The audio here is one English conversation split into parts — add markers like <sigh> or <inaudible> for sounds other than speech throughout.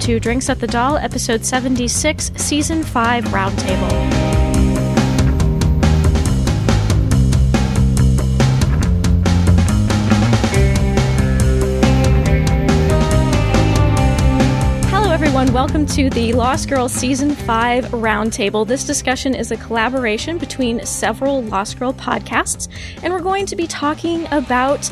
to Drinks at the Dal, episode 76, season 5 Roundtable. Hello, everyone. Welcome to the Lost Girl Season 5 Roundtable. This discussion is a collaboration between several Lost Girl podcasts, and we're going to be talking about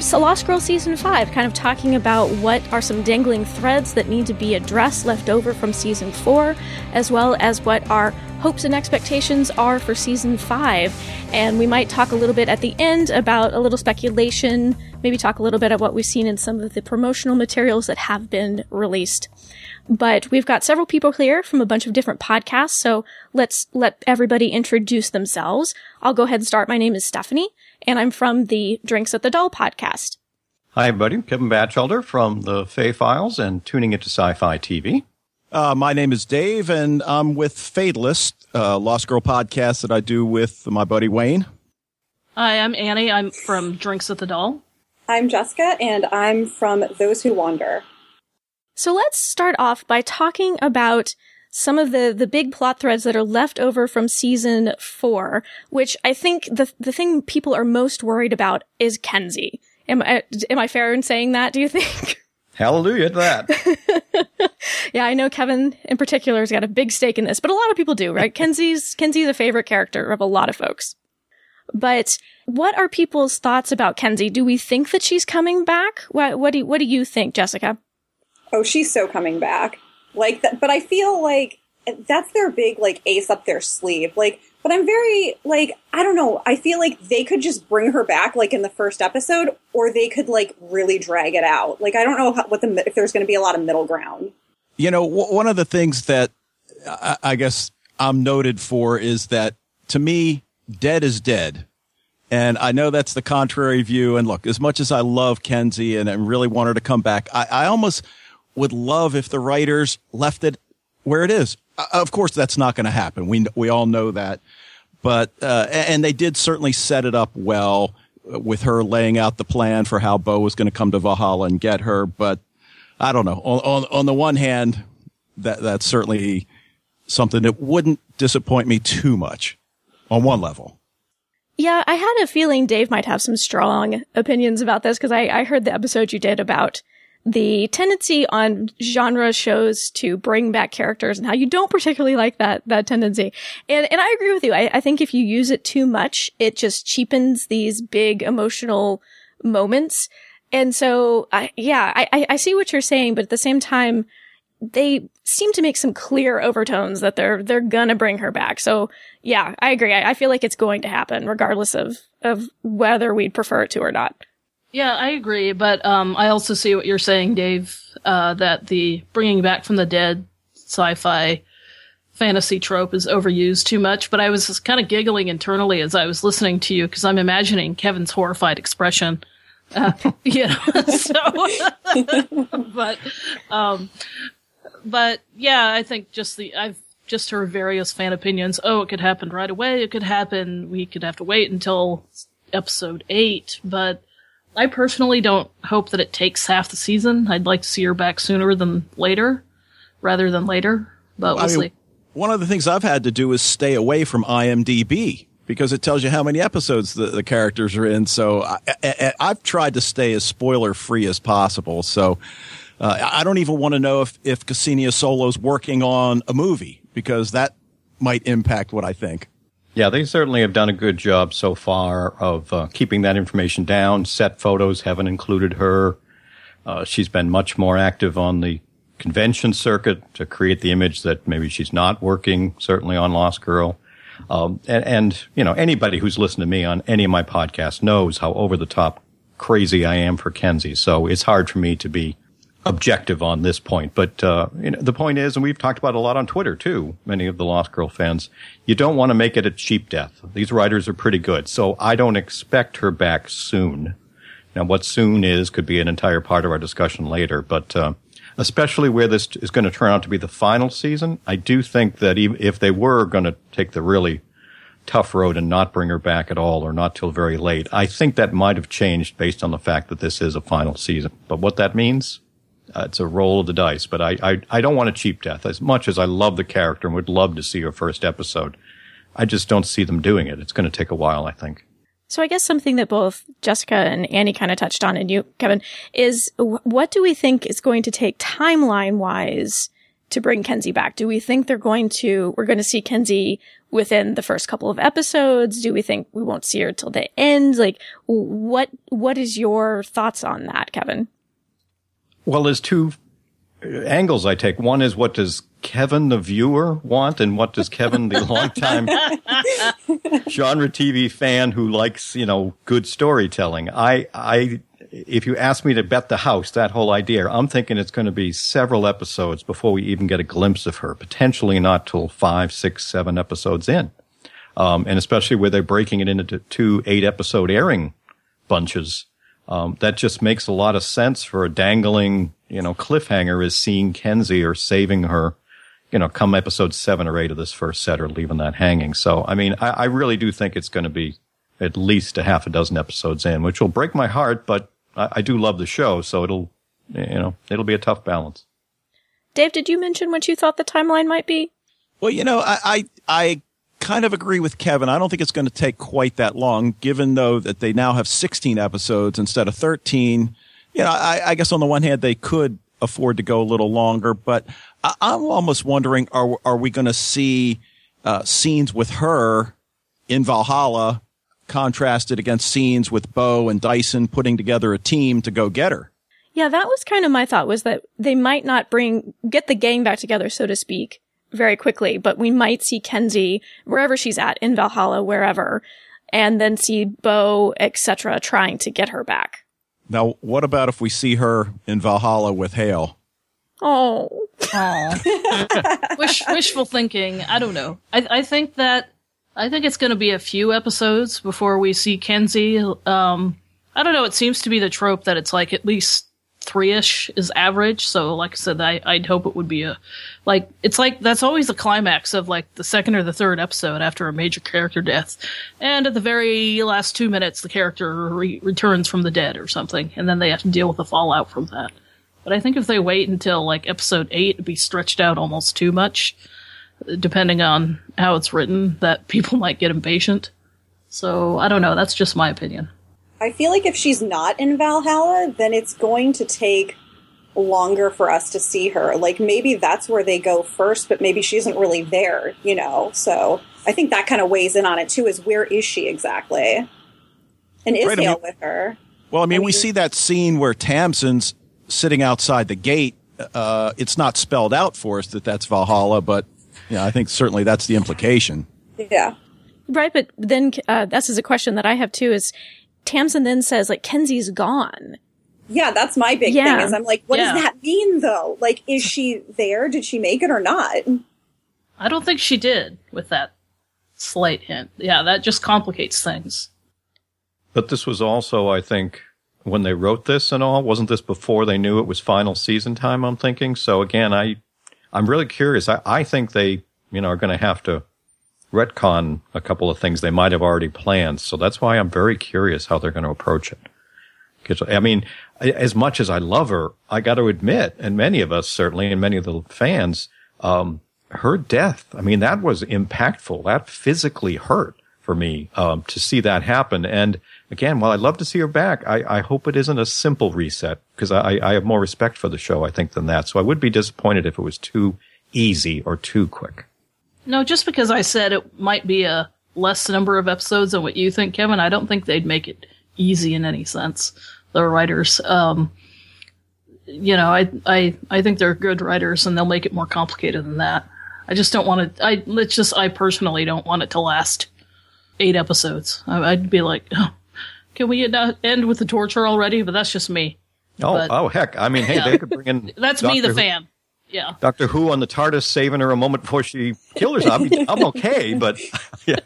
so Lost Girl Season 5, kind of talking about what are some dangling threads that need to be addressed left over from Season 4, as well as what our hopes and expectations are for Season 5. And we might talk a little bit at the end about a little speculation, maybe talk a little bit of what we've seen in some of the promotional materials that have been released. But we've got several people here from a bunch of different podcasts, so let's let everybody introduce themselves. I'll go ahead and start. My name is Stephanie and I'm from the Drinks at the Dal podcast. Hi, everybody. Kevin Batchelder from the Fae Files and tuning into Sci-Fi TV. Uh, my name is Dave, and I'm with Fatalist, uh, Lost Girl podcast that I do with my buddy Wayne. Hi, I'm Annie. I'm from Drinks at the Dal. I'm Jessica, and I'm from Those Who Wander. So let's start off by talking about some of the the big plot threads that are left over from season four, which I think the the thing people are most worried about is Kenzi. Am I am I fair in saying that? Do you think? <laughs> Hallelujah to that. <laughs> yeah, I know Kevin in particular has got a big stake in this, but a lot of people do, right? <laughs> Kenzi's Kenzi's a favorite character of a lot of folks. But what are people's thoughts about Kenzi? Do we think that she's coming back? What what do what do you think, Jessica? Oh, she's so coming back. Like that, but I feel like that's their big like ace up their sleeve. Like, but I'm very like I don't know. I feel like they could just bring her back like in the first episode, or they could like really drag it out. Like I don't know how, what the if there's going to be a lot of middle ground. You know, w- one of the things that I, I guess I'm noted for is that to me, dead is dead. And I know that's the contrary view. And look, as much as I love Kenzi and I really want her to come back, I, I almost would love if the writers left it where it is. Uh, of course, that's not going to happen. We we all know that, but uh, and they did certainly set it up well with her laying out the plan for how Bo was going to come to Valhalla and get her. But I don't know. On on, on the one hand, that that's certainly something that wouldn't disappoint me too much on one level. Yeah, I had a feeling Dave might have some strong opinions about this because I, I heard the episode you did about the tendency on genre shows to bring back characters and how you don't particularly like that that tendency. And and I agree with you. I, I think if you use it too much, it just cheapens these big emotional moments. And so, I, yeah, I, I see what you're saying, but at the same time, they seem to make some clear overtones that they're they're gonna bring her back. So yeah, I agree. I, I feel like it's going to happen, regardless of of whether we'd prefer it to or not. Yeah, I agree, but um, I also see what you're saying, Dave. Uh, that the bringing back from the dead sci-fi fantasy trope is overused too much. But I was kind of giggling internally as I was listening to you because I'm imagining Kevin's horrified expression. Uh, <laughs> you know, <laughs> so, <laughs> but, um, but yeah, I think just the I've just heard various fan opinions. Oh, it could happen right away. It could happen. We could have to wait until episode eight, but I personally don't hope that it takes half the season. I'd like to see her back sooner than later, rather than later. But we'll I mean. One of the things I've had to do is stay away from IMDb because it tells you how many episodes the, the characters are in. So I, have tried to stay as spoiler free as possible. So uh, I don't even want to know if if Ksenia Solo's working on a movie because that might impact what I think. Yeah, they certainly have done a good job so far of uh, keeping that information down. Set photos haven't included her. Uh, she's been much more active on the convention circuit to create the image that maybe she's not working, certainly on Lost Girl. Um, and, and, you know, anybody who's listened to me on any of my podcasts knows how over the top crazy I am for Kenzi. So it's hard for me to be objective on this point. But uh, you know, the point is, and we've talked about a lot on Twitter too. Many of the Lost Girl fans, you don't want to make it a cheap death. These writers are pretty good, so I don't expect her back soon. Now, what soon is could be an entire part of our discussion later, but. Uh, especially where this is going to turn out to be the final season, I do think that if they were going to take the really tough road and not bring her back at all or not till very late, I think that might have changed based on the fact that this is a final season. But what that means, uh, it's a roll of the dice. But I, I, I don't want a cheap death. As much as I love the character and would love to see her first episode, I just don't see them doing it. It's going to take a while, I think. So I guess something that both Jessica and Annie kind of touched on, and you, Kevin, is what do we think is going to take timeline wise to bring Kenzi back? Do we think they're going to, we're going to see Kenzi within the first couple of episodes? Do we think we won't see her till the end? Like, what, what is your thoughts on that, Kevin? Well, there's two angles I take. One is what does Kevin the viewer want, and what does Kevin the <laughs> longtime genre TV fan who likes you know good storytelling? I I if you ask me to bet the house, that whole idea, I'm thinking it's going to be several episodes before we even get a glimpse of her. Potentially not till five, six, seven episodes in, um, and especially where they're breaking it into two eight episode airing bunches. Um, that just makes a lot of sense for a dangling, you know, cliffhanger is seeing Kenzi or saving her, you know, come episode seven or eight of this first set or leaving that hanging. So, I mean, I, I really do think it's going to be at least a half a dozen episodes in, which will break my heart, but I, I do love the show. So it'll, you know, it'll be a tough balance. Dave, did you mention what you thought the timeline might be? Well, you know, I, I, I kind of agree with Kevin. I don't think it's going to take quite that long, given though that they now have 16 episodes instead of 13. You know, I, I guess on the one hand, they could afford to go a little longer, but I, am almost wondering, are, are we going to see, uh, scenes with her in Valhalla contrasted against scenes with Bo and Dyson putting together a team to go get her? Yeah, that was kind of my thought was that they might not bring, get the gang back together, so to speak, very quickly, but we might see Kenzi wherever she's at in Valhalla, wherever, and then see Bo, etc., trying to get her back. Now, what about if we see her in Valhalla with Hale? Oh, <laughs> Wish, wishful thinking. I don't know. I, I think that I think it's going to be a few episodes before we see Kenzi. Um, I don't know. It seems to be the trope that it's like at least three ish is average. So, like I said, I, I'd hope it would be a like it's like that's always the climax of like the second or the third episode after a major character death, and at the very last two minutes, the character re- returns from the dead or something, and then they have to deal with the fallout from that. But I think if they wait until like episode eight, it'd be stretched out almost too much, depending on how it's written. That <laughs> people might get impatient. So I don't know. That's just my opinion. I feel like if she's not in Valhalla, then it's going to take longer for us to see her. Like maybe that's where they go first, but maybe she isn't really there, you know? So I think that kind of weighs in on it too is where is she exactly? And is Right, I mean- with her? Well, I mean, I we see that scene where Tamsin's sitting outside the gate. Uh, it's not spelled out for us that that's Valhalla, but yeah, I think certainly that's the implication. Yeah. right. But then uh, this is a question that I have too. Is Tamsin then says like Kenzi's gone? Yeah, that's my big Yeah. thing is I'm like, what Yeah. does that mean though? Like, is she there? Did she make it or not? I don't think she did with that slight hint. Yeah, that just complicates things. But this was also, I think, when they wrote this and all, wasn't this before they knew it was final season time? I'm thinking. So again, I, I'm really curious. I, I think they, you know, are going to have to retcon a couple of things they might have already planned. So that's why I'm very curious how they're going to approach it. I mean, as much as I love her, I got to admit, and many of us certainly, and many of the fans, um, her death. I mean, that was impactful. That physically hurt for me um, to see that happen. And again, while I'd love to see her back, I, I hope it isn't a simple reset because I, I have more respect for the show, I think, than that. So I would be disappointed if it was too easy or too quick. No, just because I said it might be a less number of episodes than what you think, Kevin, I don't think they'd make it easy in any sense. The writers, um, you know, I, I, I think they're good writers and they'll make it more complicated than that. I just don't want to, I, let's just, I personally don't want it to last eight episodes. I, I'd be like, oh, <laughs> can we end with the torture already? But that's just me. Oh, But- oh, heck. I mean, hey, Yeah. they could bring in. <laughs> That's me, the Who- fan. Yeah. Doctor Who on the TARDIS saving her a moment before she killed herself. I mean, <laughs> I'm okay, but <laughs> yeah,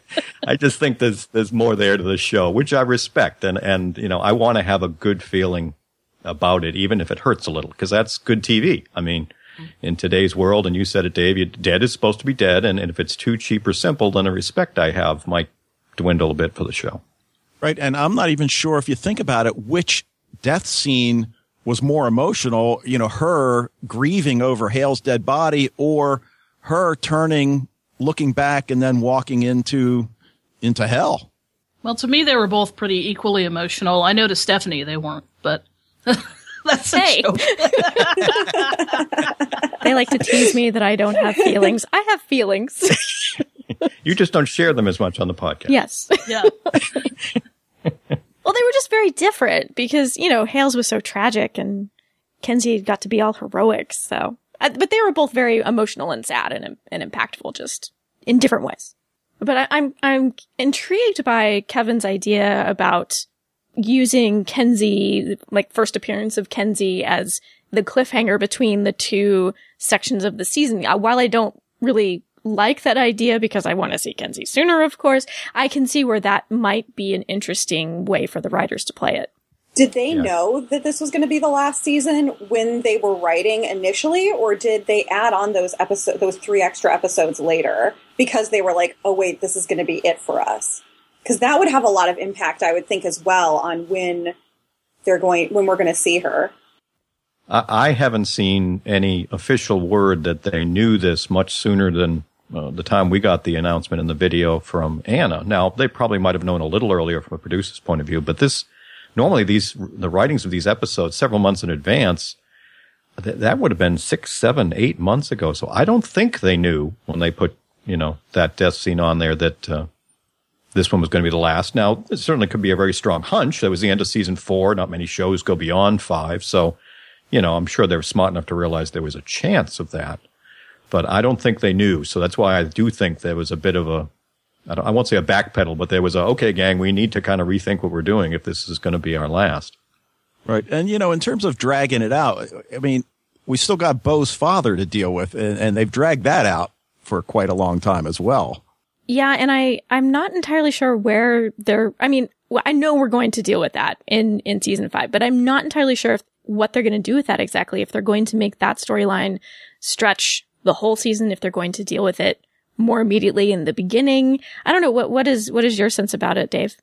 I just think there's there's more there to the show, which I respect, and and you know I want to have a good feeling about it, even if it hurts a little, because that's good TV. I mean, mm-hmm. in today's world, and you said it, Dave, you, dead is supposed to be dead, and, and if it's too cheap or simple, then the respect I have might dwindle a bit for the show. Right. And I'm not even sure if you think about it, which death scene was more emotional, you know, her grieving over Hale's dead body or her turning, looking back and then walking into, into hell. Well, to me, they were both pretty equally emotional. I know to Stephanie they weren't, but <laughs> that's a Hey. joke. <laughs> They like to tease me that I don't have feelings. I have feelings. <laughs> You just don't share them as much on the podcast. yes. Yeah. Well, they were just very different because, you know, Hales was so tragic and Kenzi got to be all heroic. So, uh, but they were both very emotional and sad and, and impactful just in different ways. But I, I'm, I'm intrigued by Kevin's idea about using Kenzi, like first appearance of Kenzi as the cliffhanger between the two sections of the season. Uh, While I don't really like that idea because I want to see Kenzi sooner, of course, I can see where that might be an interesting way for the writers to play it. Did they Yeah. know that this was going to be the last season when they were writing initially, or did they add on those episode, those three extra episodes later because they were like, "Oh wait, this is going to be it for us"? Because that would have a lot of impact, I would think, as well on when they're going when we're going to see her. I, I haven't seen any official word that they knew this much sooner than uh, the time we got the announcement in the video from Anna. Now, they probably might have known a little earlier from a producer's point of view, but this, normally these, the writings of these episodes several months in advance, th- that would have been six, seven, eight months ago. So I don't think they knew when they put, you know, that death scene on there that, uh, this one was going to be the last. Now, it certainly could be a very strong hunch. That was the end of season four. Not many shows go beyond five. So, you know, I'm sure they were smart enough to realize there was a chance of that. But I don't think they knew. So that's why I do think there was a bit of a, I, don't, I won't say a backpedal, but there was a, okay, gang, we need to kind of rethink what we're doing if this is going to be our last. Right. And, you know, in terms of dragging it out, I mean, we still got Bo's father to deal with, and, and they've dragged that out for quite a long time as well. Yeah, and I I'm not entirely sure where they're. I mean, I know we're going to deal with that in in season five, but I'm not entirely sure if what they're going to do with that exactly. If they're going to make that storyline stretch the whole season, if they're going to deal with it more immediately in the beginning. I don't know what what is what is your sense about it, Dave?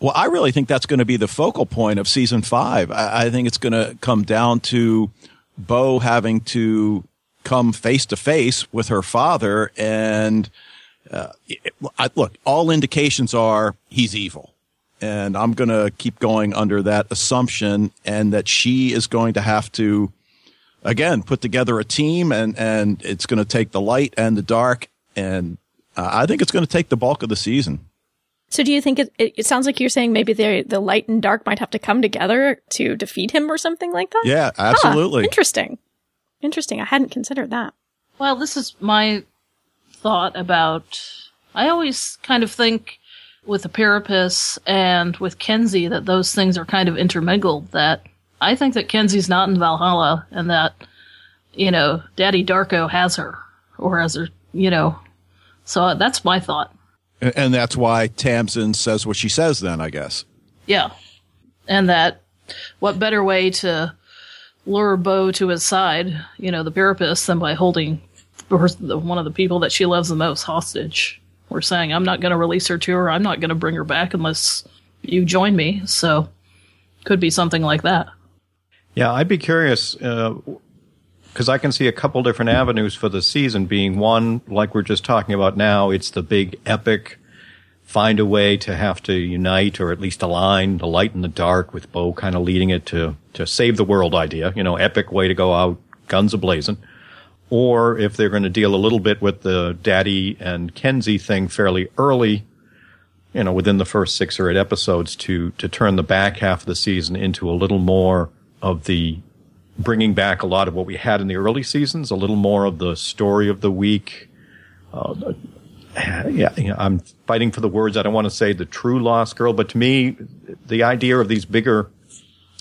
Well, I really think that's going to be the focal point of season five. I, I think it's going to come down to Bo having to come face to face with her father. And uh, it- I, look, all indications are he's evil. And I'm going to keep going under that assumption and that she is going to have to, again, put together a team and, and it's going to take the light and the dark. And uh, I think it's going to take the bulk of the season. So, do you think it? It, it sounds like you're saying maybe the the light and dark might have to come together to defeat him or something like that. Yeah, Huh, absolutely. interesting. Interesting. I hadn't considered that. Well, this is my thought about. I always kind of think with the Pyrippus and with Kenzi that those things are kind of intermingled. That I think that Kenzi's not in Valhalla and that, you know, Daddy Darko has her or has her, you know. So uh, that's my thought. And and that's why Tamsin says what she says then, I guess. Yeah. And that what better way to lure Bo to his side, you know, the Pyrippus, than by holding one of the people that she loves the most hostage. We're saying, I'm not going to release her to her. I'm not going to bring her back unless you join me. So, could be something like that. Yeah, I'd be curious uh, because I can see a couple different avenues for the season. Being one, like we're just talking about now, it's the big epic. Find a way to have to unite or at least align the light and the dark with Bo kind of leading it to to save the world idea. You know, epic way to go out, guns ablazing. Or if they're going to deal a little bit with the Daddy and Kenzi thing fairly early, you know, within the first six or eight episodes to, to turn the back half of the season into a little more of the bringing back a lot of what we had in the early seasons, a little more of the story of the week. Uh, yeah, you know, I'm fighting for the words. I don't want to say the true Lost Girl, but to me, the idea of these bigger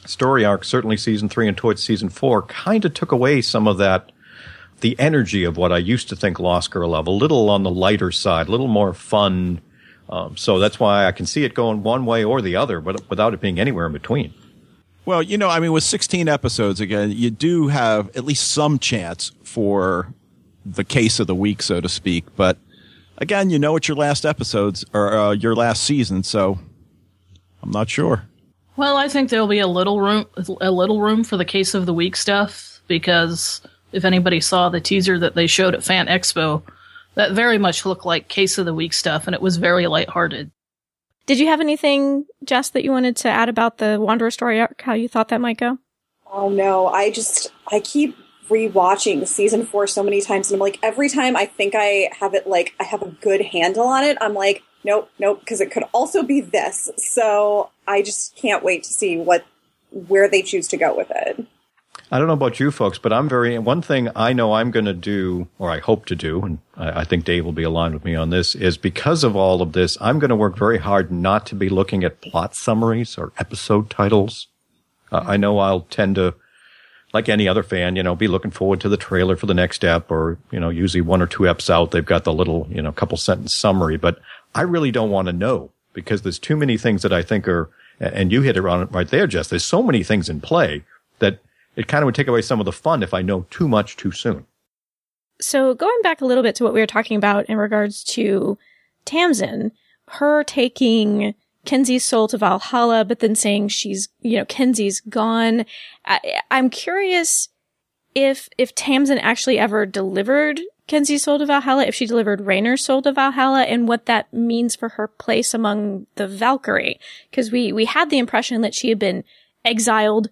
story arcs, certainly season three and towards season four, kind of took away some of that, the energy of what I used to think Lost Girl of, a little on the lighter side, a little more fun. Um, so that's why I can see it going one way or the other, but without it being anywhere in between. Well, you know, I mean, with 16 episodes, again, you do have at least some chance for the case of the week, so to speak. But again, you know, it's your last episodes or uh, your last season, so I'm not sure. Well, I think there'll be a little room, a little room for the case of the week stuff because if anybody saw the teaser that they showed at Fan Expo, that very much looked like case of the week stuff, and it was very lighthearted. Did you have anything, Jess, that you wanted to add about the Wanderer story arc? How you thought that might go? Oh no, I just I keep rewatching season four so many times, and I'm like, every time I think I have it like I have a good handle on it, I'm like, nope, nope, because it could also be this. So I just can't wait to see what where they choose to go with it. I don't know about you folks, but I'm very one thing I know I'm going to do, or I hope to do, and I, I, think Dave will be aligned with me on this, is because of all of this, I'm going to work very hard not to be looking at plot summaries or episode titles. Uh, I know I'll tend to, like any other fan, you know, be looking forward to the trailer for the next step, or you know, usually one or two eps out, they've got the little, you know, couple sentence summary. But I really don't want to know because there's too many things that I think are, and you hit it on right there, Jess. There's so many things in play that it kind of would take away some of the fun if I know too much too soon. So going back a little bit to what we were talking about in regards to Tamsin, her taking Kenzi's soul to Valhalla, but then saying she's, you know, Kenzi's gone. I, am curious if, if Tamsin actually ever delivered Kenzi's soul to Valhalla, if she delivered Rainer's soul to Valhalla, and what that means for her place among the Valkyrie. Cause we, we had the impression that she had been exiled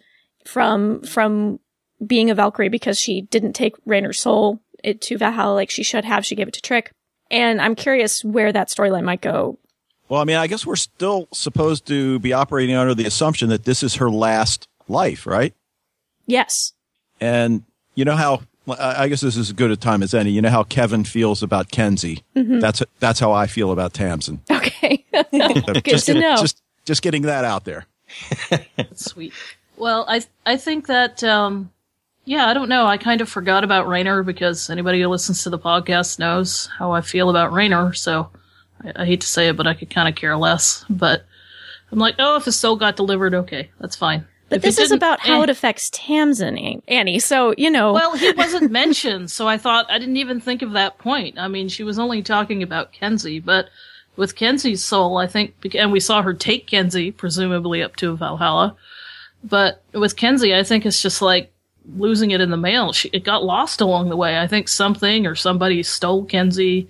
from, from being a Valkyrie because she didn't take Rainer's soul it to Valhalla like she should have. She gave it to Trick. And I'm curious where that storyline might go. Well, I mean, I guess we're still supposed to be operating under the assumption that this is her last life, right? Yes. And you know how I guess this is as good a time as any. You know how Kevin feels about Kenzi. Mm-hmm. That's that's how I feel about Tamsin. Okay, <laughs> good just, to know. Just just getting that out there. <laughs> Sweet. Well, I I think that um, yeah, I don't know. I kind of forgot about Rainer because anybody who listens to the podcast knows how I feel about Rainer. So I, I hate to say it, but I could kind of care less. But I'm like, oh, if his soul got delivered, okay, that's fine. But if this is about how eh. it affects Tamsin, Annie. So, you know. Well, he wasn't <laughs> mentioned, so I thought, I didn't even think of that point. I mean, she was only talking about Kenzi, but with Kenzi's soul, I think, and we saw her take Kenzi, presumably up to Valhalla. But with Kenzi, I think it's just like losing it in the mail. She, it got lost along the way. I think something or somebody stole Kenzi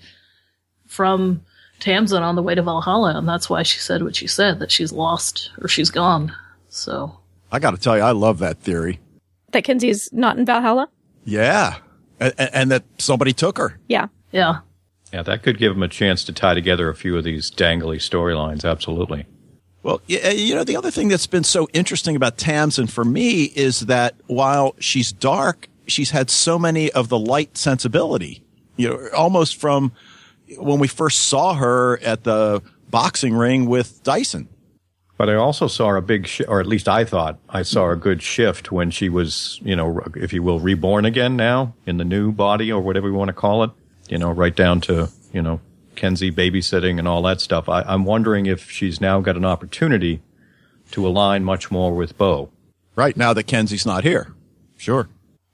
from Tamsin on the way to Valhalla, and that's why she said what she said, that she's lost or she's gone. So. I got to tell you, I love that theory. That Kenzi's not in Valhalla? Yeah. And, and, that somebody took her. Yeah. Yeah. Yeah, that could give them a chance to tie together a few of these dangly storylines. Absolutely. Well, uh, you know, the other thing that's been so interesting about Tamsin for me is that while she's dark, she's had so many of the light sensibility, you know, almost from when we first saw her at the boxing ring with Dyson. But I also saw a big, sh- or at least I thought I saw a good shift when she was, you know, if you will, reborn again now in the new body or whatever you want to call it. You know, right down to, you know, Kenzi babysitting and all that stuff. I, I'm wondering if she's now got an opportunity to align much more with Bo. Right now that Kenzi's not here. Sure.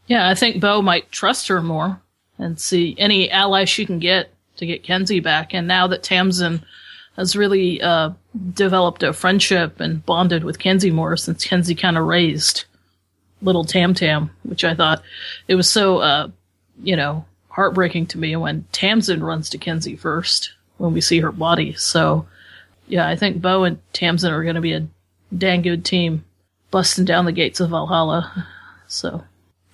Yeah, I think Bo might trust her more and see any ally she can get to get Kenzi back. And now that Tamsin has really uh, developed a friendship and bonded with Kenzi more since Kenzi kind of raised little Tam Tam, which I thought it was so, uh, you know, heartbreaking to me when Tamsin runs to Kenzi first when we see her body. So, yeah, I think Bo and Tamsin are going to be a dang good team busting down the gates of Valhalla. <laughs> So.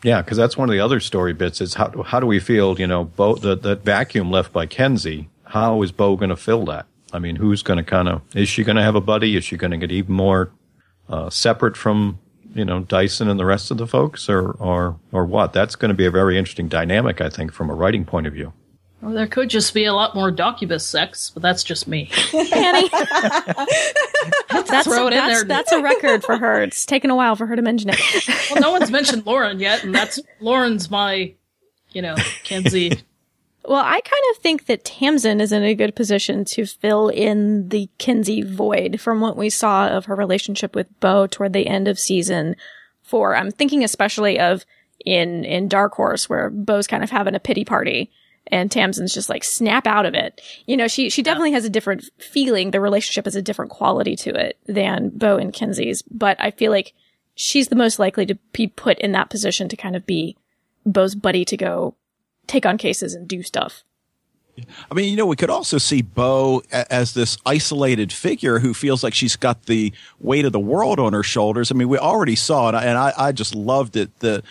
Yeah, because that's one of the other story bits is how how do we feel? You know, Bo the that vacuum left by Kenzi. How is Bo going to fill that? I mean, who's going to kind of, is she going to have a buddy? Is she going to get even more uh, separate from, you know, Dyson and the rest of the folks or, or, or what? That's going to be a very interesting dynamic, I think, from a writing point of view. Well, there could just be a lot more Doccubus sex, but that's just me. <laughs> Annie. that's, throw it in that's, there. that's a record for her. It's taken a while for her to mention it. well, no one's mentioned Lauren yet, and that's Lauren's my, you know, Kenzi <laughs> well, I kind of think that Tamsin is in a good position to fill in the Kenzi void from what we saw of her relationship with Bo toward the end of season four. I'm thinking especially of in, in Dark Horse where Bo's kind of having a pity party and Tamsin's just like snap out of it. You know, she she definitely has a different feeling. The relationship has a different quality to it than Bo and Kenzi's, but I feel like she's the most likely to be put in that position to kind of be Bo's buddy to go take on cases and do stuff. I mean, you know, we could also see Bo as this isolated figure who feels like she's got the weight of the world on her shoulders. I mean, we already saw it, and I, I just loved it the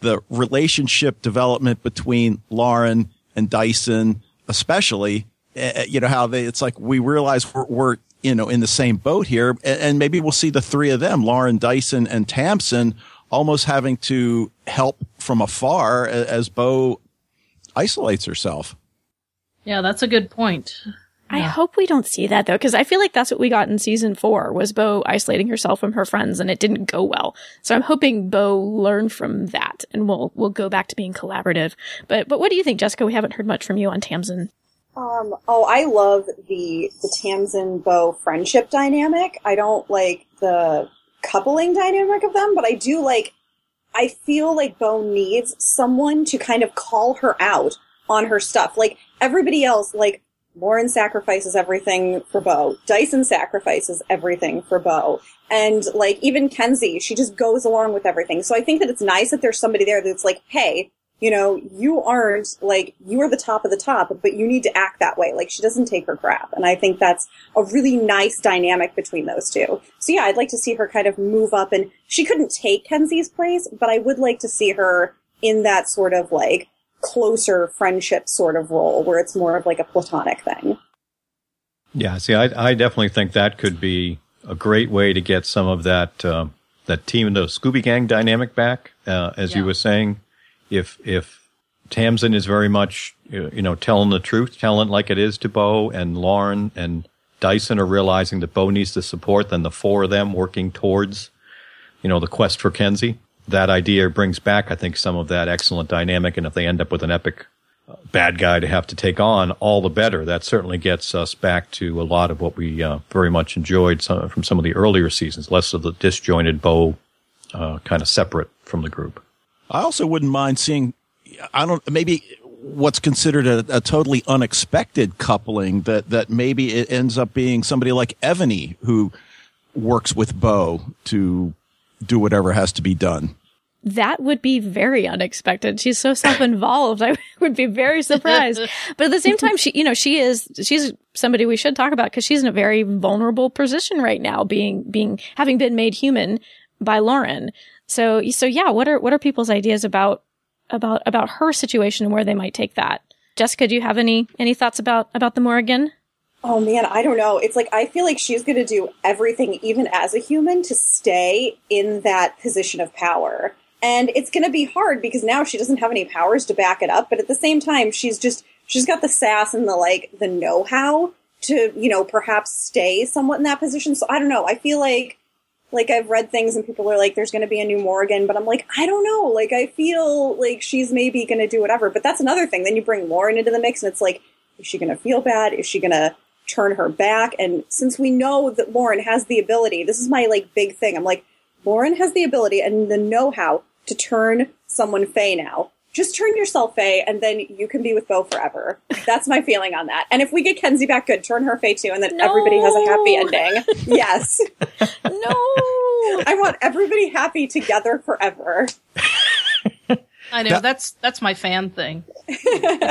the relationship development between Lauren and Dyson, especially. Uh, you know how they it's like we realize we're, we're you know in the same boat here, and, and maybe we'll see the three of them, Lauren, Dyson, and Tamsin, almost having to help from afar as, as Bo isolates herself. Yeah, that's a good point. I hope we don't see that though, because I feel like that's what we got in season four was Bo isolating herself from her friends and it didn't go well. So I'm hoping Bo learned from that and we'll we'll go back to being collaborative. But but what do you think, Jessica? We haven't heard much from you on Tamsin. Um, oh, I love the the Tamsin Bo friendship dynamic. I don't like the coupling dynamic of them, but I do like I feel like Bo needs someone to kind of call her out on her stuff. Like everybody else, like Lauren sacrifices everything for Bo. Dyson sacrifices everything for Bo. And like even Kenzi, she just goes along with everything. So I think that it's nice that there's somebody there that's like, hey, you know, you aren't like, you are the top of the top, but you need to act that way. Like she doesn't take her crap. And I think that's a really nice dynamic between those two. So yeah, I'd like to see her kind of move up and she couldn't take Kenzi's place, but I would like to see her in that sort of like, closer friendship sort of role where it's more of like a platonic thing. Yeah, see, I, I definitely think that could be a great way to get some of that uh, that team, the Scooby Gang dynamic back. Uh, as yeah. you were saying, if if Tamsin is very much you know telling the truth, telling like it is to Bo and Lauren and Dyson are realizing that Bo needs the support, then the four of them working towards you know the quest for Kenzi that idea brings back, I think, some of that excellent dynamic. And if they end up with an epic uh, bad guy to have to take on, all the better. That certainly gets us back to a lot of what we uh, very much enjoyed some, from some of the earlier seasons, less of the disjointed Bo, uh, kind of separate from the group. I also wouldn't mind seeing, I don't, maybe what's considered a, a, totally unexpected coupling that, that maybe it ends up being somebody like Evony who works with Bo to do whatever has to be done. That would be very unexpected. She's so self-involved. <laughs> I would be very surprised. but at the same time, she, you know, she is, she's somebody we should talk about because she's in a very vulnerable position right now, being, being, having been made human by Lauren. So, so yeah, what are, what are people's ideas about, about, about her situation and where they might take that? Jessica, do you have any, any thoughts about, about the Morrigan? Oh man, I don't know. It's like I feel like she's going to do everything, even as a human, to stay in that position of power. And it's going to be hard because now she doesn't have any powers to back it up. But at the same time, she's just, she's got the sass and the like, the know how to, you know, perhaps stay somewhat in that position. So I don't know. I feel like, like I've read things and people are like, there's going to be a new Morrigan, but I'm like, I don't know. Like I feel like she's maybe going to do whatever. But that's another thing. Then you bring Lauren into the mix and it's like, is she going to feel bad? Is she going to turn her back. And since we know that Lauren has the ability, this is my like big thing. I'm like, Lauren has the ability and the know-how to turn someone Fae now. Just turn yourself Fae and then you can be with Bo forever. That's my feeling on that. And if we get Kenzi back good, turn her Fae too and then no. everybody has a happy ending. <laughs> yes. no. I want everybody happy together forever. I know that, that's that's my fan thing. <laughs>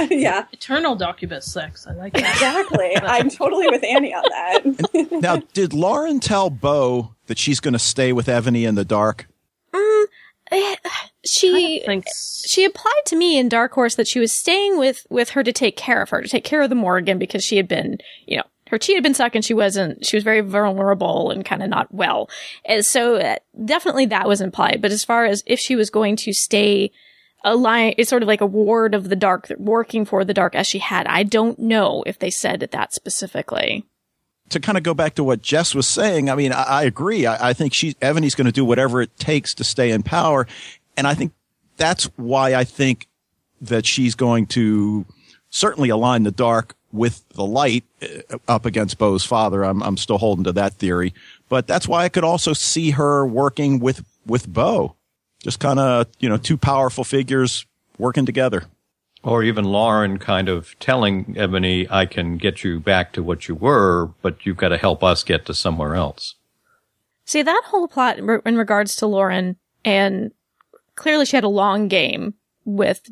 yeah, eternal Doccubus sex. I like that. Exactly. <laughs> I'm totally with Annie on that. now, did Lauren tell Bo that she's going to stay with Evony in the dark? Um, <sighs> she she applied to me in Dark Horse that she was staying with with her to take care of her, to take care of the Morrigan because she had been, you know, her chi had been sucked and she wasn't, she was very vulnerable and kind of not well. And so uh, definitely that was implied. But as far as if she was going to stay a line, it's sort of like a ward of the dark, working for the dark as she had. I don't know if they said that specifically. To kind of go back to what Jess was saying, I mean, I, I agree. I, I, think she, Evony's going to do whatever it takes to stay in power. And I think that's why I think that she's going to certainly align the dark with the light uh, up against Bo's father. I'm, I'm still holding to that theory, but that's why I could also see her working with, with Bo just kind of, you know, two powerful figures working together. Or even Lauren kind of telling Evony, I can get you back to what you were, but you've got to help us get to somewhere else. See, that whole plot in regards to Lauren, and clearly she had a long game with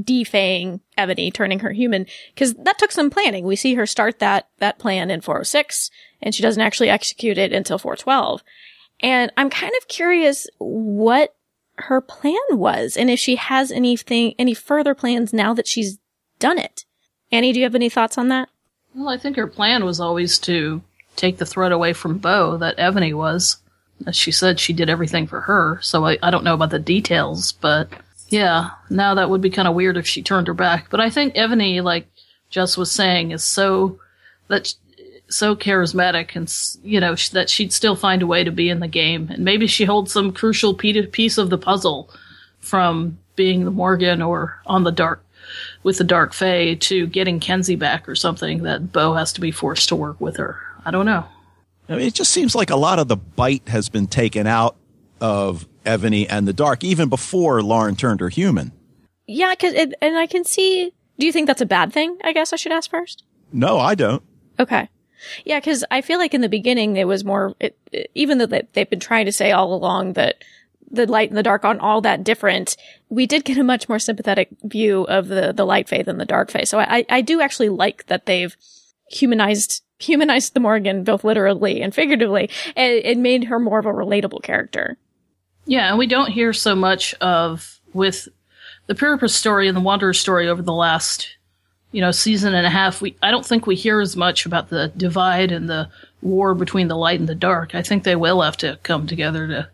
defaying Evony, turning her human, because that took some planning. We see her start that, that plan in 406, and she doesn't actually execute it until 412. And I'm kind of curious what her plan was, and if she has anything, any further plans now that she's done it. Annie, do you have any thoughts on that? Well, I think her plan was always to take the threat away from Bo that Evony was. As she said, she did everything for her, so I, I don't know about the details, but yeah, now that would be kind of weird if she turned her back. But I think Evony, like Jess was saying, is so that so charismatic and you know sh- that she'd still find a way to be in the game, and maybe she holds some crucial pe- piece of the puzzle from being the Morrigan or on the dark with the Dark Fae to getting Kenzi back or something that Bo has to be forced to work with her. I don't know. I mean, it just seems like a lot of the bite has been taken out of Evony and the Dark, even before Lauren turned her human. Yeah, cause it, and I can see, do you think that's a bad thing? I guess I should ask first. No, I don't. Okay. Yeah, because I feel like in the beginning it was more, it, it- even though they, they've been trying to say all along that the light and the dark aren't all that different, we did get a much more sympathetic view of the, the light fae and the dark fae. So I, I do actually like that they've humanized, humanized the Morrigan both literally and figuratively and it made her more of a relatable character. Yeah, and we don't hear so much of with the Pyrippus story and the Wanderer story over the last, you know, season and a half. We I don't think we hear as much about the divide and the war between the light and the dark. I think they will have to come together to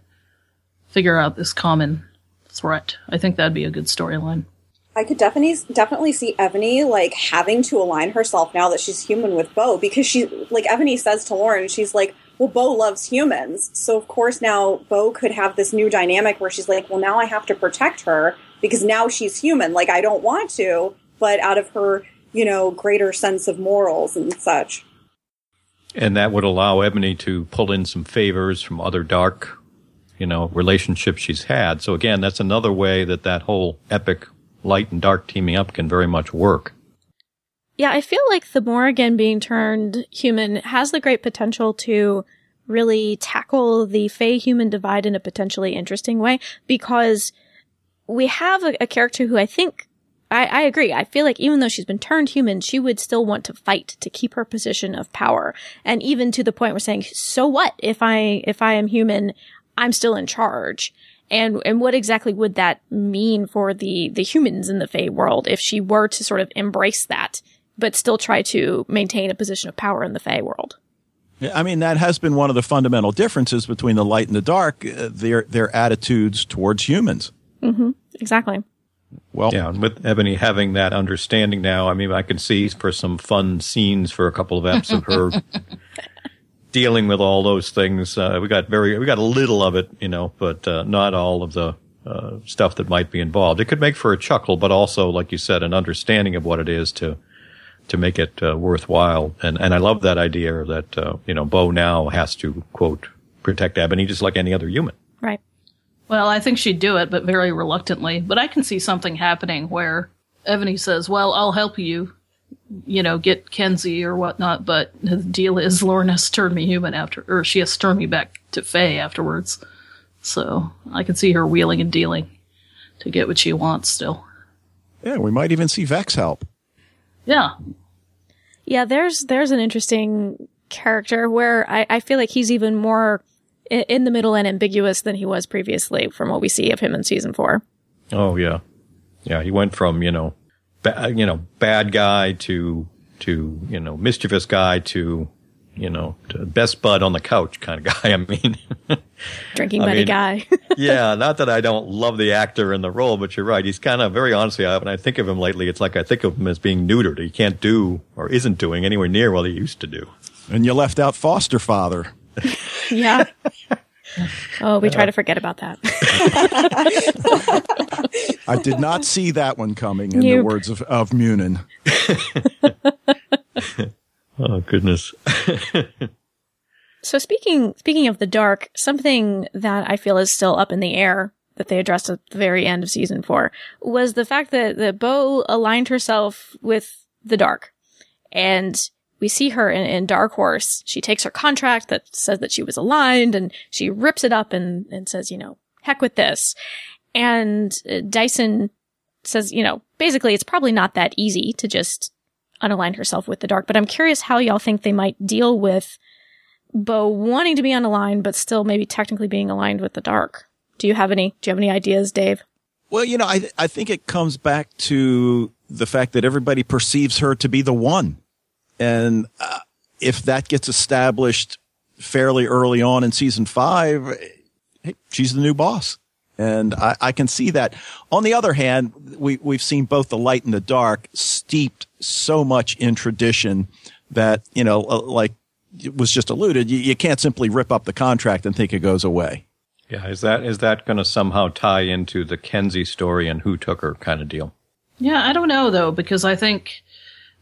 figure out this common threat. I think that'd be a good storyline. I could definitely definitely see Evony like having to align herself now that she's human with Bo because she like Evony says to Lauren, she's like, "Well, Bo loves humans, so of course now Bo could have this new dynamic where she's like, well, now I have to protect her because now she's human. Like I don't want to, but out of her, you know, greater sense of morals and such." And that would allow Evony to pull in some favors from other dark, you know, relationships she's had. So again, that's another way that that whole epic light and dark teaming up can very much work. Yeah, I feel like the Morrigan being turned human has the great potential to really tackle the Fae human divide in a potentially interesting way because we have a, a character who I think I, I agree. I feel like even though she's been turned human, she would still want to fight to keep her position of power. And even to the point where saying, so what if I, if I am human, I'm still in charge. And, and what exactly would that mean for the, the humans in the Fae world if she were to sort of embrace that, but still try to maintain a position of power in the Fae world? I mean, that has been one of the fundamental differences between the light and the dark, uh, their, their attitudes towards humans. Exactly. Well, Yeah, and with Evony having that understanding now, I mean, I can see for some fun scenes for a couple of eps of her <laughs> dealing with all those things. Uh, we got very, we got a little of it, you know, but uh, not all of the uh, stuff that might be involved. It could make for a chuckle, but also, like you said, an understanding of what it is to to make it uh, worthwhile. And and I love that idea that uh, you know Bo now has to quote protect Evony just like any other human. Right. Well, I think she'd do it, but very reluctantly. But I can see something happening where Evony says, "Well, I'll help you, you know, get Kenzi or whatnot." But the deal is, Lauren has to turn me human after, or she has to turn me back to Fae afterwards. So I can see her wheeling and dealing to get what she wants. Still, yeah, we might even see Vex help. yeah, Yeah, there's there's an interesting character where I, I feel like he's even more i- in the middle and ambiguous than he was previously from what we see of him in season four. Oh yeah, yeah. He went from you know, ba- you know, bad guy to to you know, mischievous guy to you know, to best bud on the couch kind of <laughs> guy. I mean, Drinking I buddy mean- guy. <laughs> yeah. <laughs> Not that I don't love the actor in the role, but you're right. He's kind of very honestly. I- When I think of him lately, it's like I think of him as being neutered. He can't do or isn't doing anywhere near what he used to do. And you left out foster father. Yeah. <laughs> Oh, we try to uh, forget about that. <laughs> I did not see that one coming in the words of, of Munin. <laughs> Oh goodness. So speaking speaking of the dark, something that I feel is still up in the air that they addressed at the very end of season four was the fact that, that Bo aligned herself with the dark. And we see her in, in Dark Horse. She takes her contract that says that she was aligned and she rips it up and, and says, you know, heck with this. And uh, Dyson says, you know, basically it's probably not that easy to just unalign herself with the dark, but I'm curious how y'all think they might deal with Bo wanting to be unaligned, but still maybe technically being aligned with the dark. Do you have any, do you have any ideas, Dave? Well, you know, I, I think it comes back to the fact that everybody perceives her to be the one. And uh, if that gets established fairly early on in season five, hey, she's the new boss. And I, I, can see that. On the other hand, we, we've seen both the light and the dark steeped so much in tradition that, you know, uh, like it was just alluded, you, you can't simply rip up the contract and think it goes away. Yeah, is that is that going to somehow tie into the Kenzi story and who took her kind of deal? Yeah, I don't know though because I think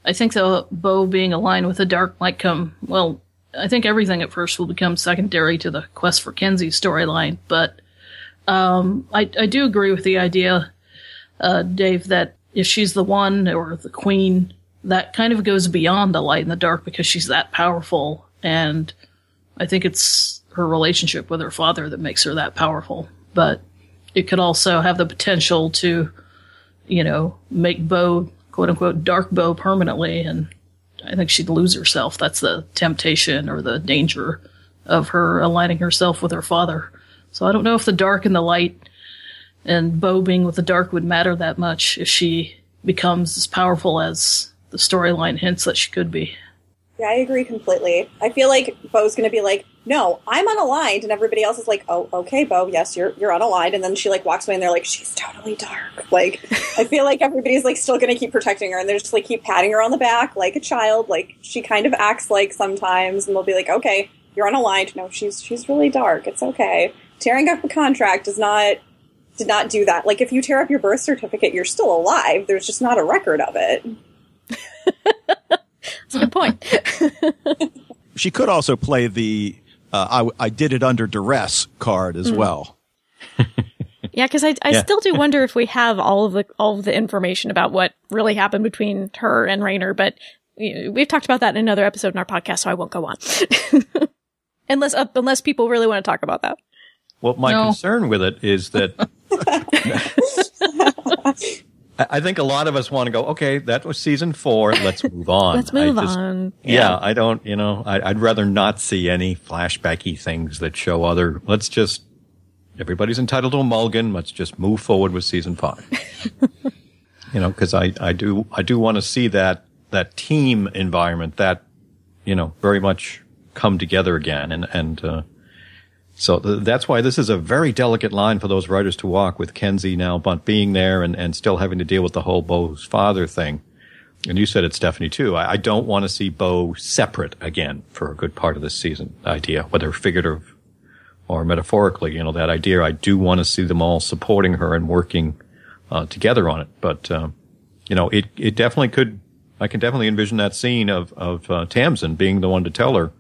I think the Bo being aligned with the dark might come. Well, I think everything at first will become secondary to the quest for Kenzi storyline, but um, I, I do agree with the idea, uh, Dave, that if she's the one or the queen, that kind of goes beyond the light and the dark because she's that powerful. And I think it's her relationship with her father that makes her that powerful. But it could also have the potential to, you know, make Bo, quote unquote, dark Bo permanently. And I think she'd lose herself. That's the temptation or the danger of her aligning herself with her father. So I don't know if the dark and the light and Bo being with the dark would matter that much if she becomes as powerful as the storyline hints that she could be. Yeah, I agree completely. I feel like Bo's going to be like, "No, I'm unaligned," and everybody else is like, "Oh, okay, Bo, yes, you're you're unaligned." And then she like walks away, and they're like, "She's totally dark." Like, I feel like everybody's like still going to keep protecting her, and they're just like keep patting her on the back like a child. Like she kind of acts like sometimes, and they'll be like, "Okay, you're unaligned." No, she's she's really dark. It's okay tearing up a contract does not did not do that. Like if you tear up your birth certificate, you're still alive. There's just not a record of it. <laughs> That's a good point. <laughs> <laughs> she could also play the uh, I, I did it under duress card as mm. well. <laughs> yeah, because I, I yeah. still do <laughs> wonder if we have all of the all of the information about what really happened between her and Rainer, but you know, we've talked about that in another episode in our podcast, so I won't go on. <laughs> unless uh, unless people really want to talk about that. Well, my no. concern with it is that I think a lot of us want to go, okay, that was season four. Let's move <laughs> on. Let's move just, on. Yeah. yeah. I don't, you know, I, would rather not see any flashbacky things that show other, let's just, everybody's entitled to a mulligan. Let's just move forward with season five. <laughs> you know, cause I, I do, I do want to see that, that team environment that, you know, very much come together again and, and, uh, so th- that's why this is a very delicate line for those writers to walk with Kenzi now, being there and, and still having to deal with the whole Bo's father thing. And you said it, Stephanie, too. I, I don't want to see Bo separate again for a good part of this season idea, whether figurative or metaphorically. You know, that idea, I do want to see them all supporting her and working uh, together on it. But, uh, you know, it, it definitely could, I can definitely envision that scene of, of uh, Tamsin being the one to tell her,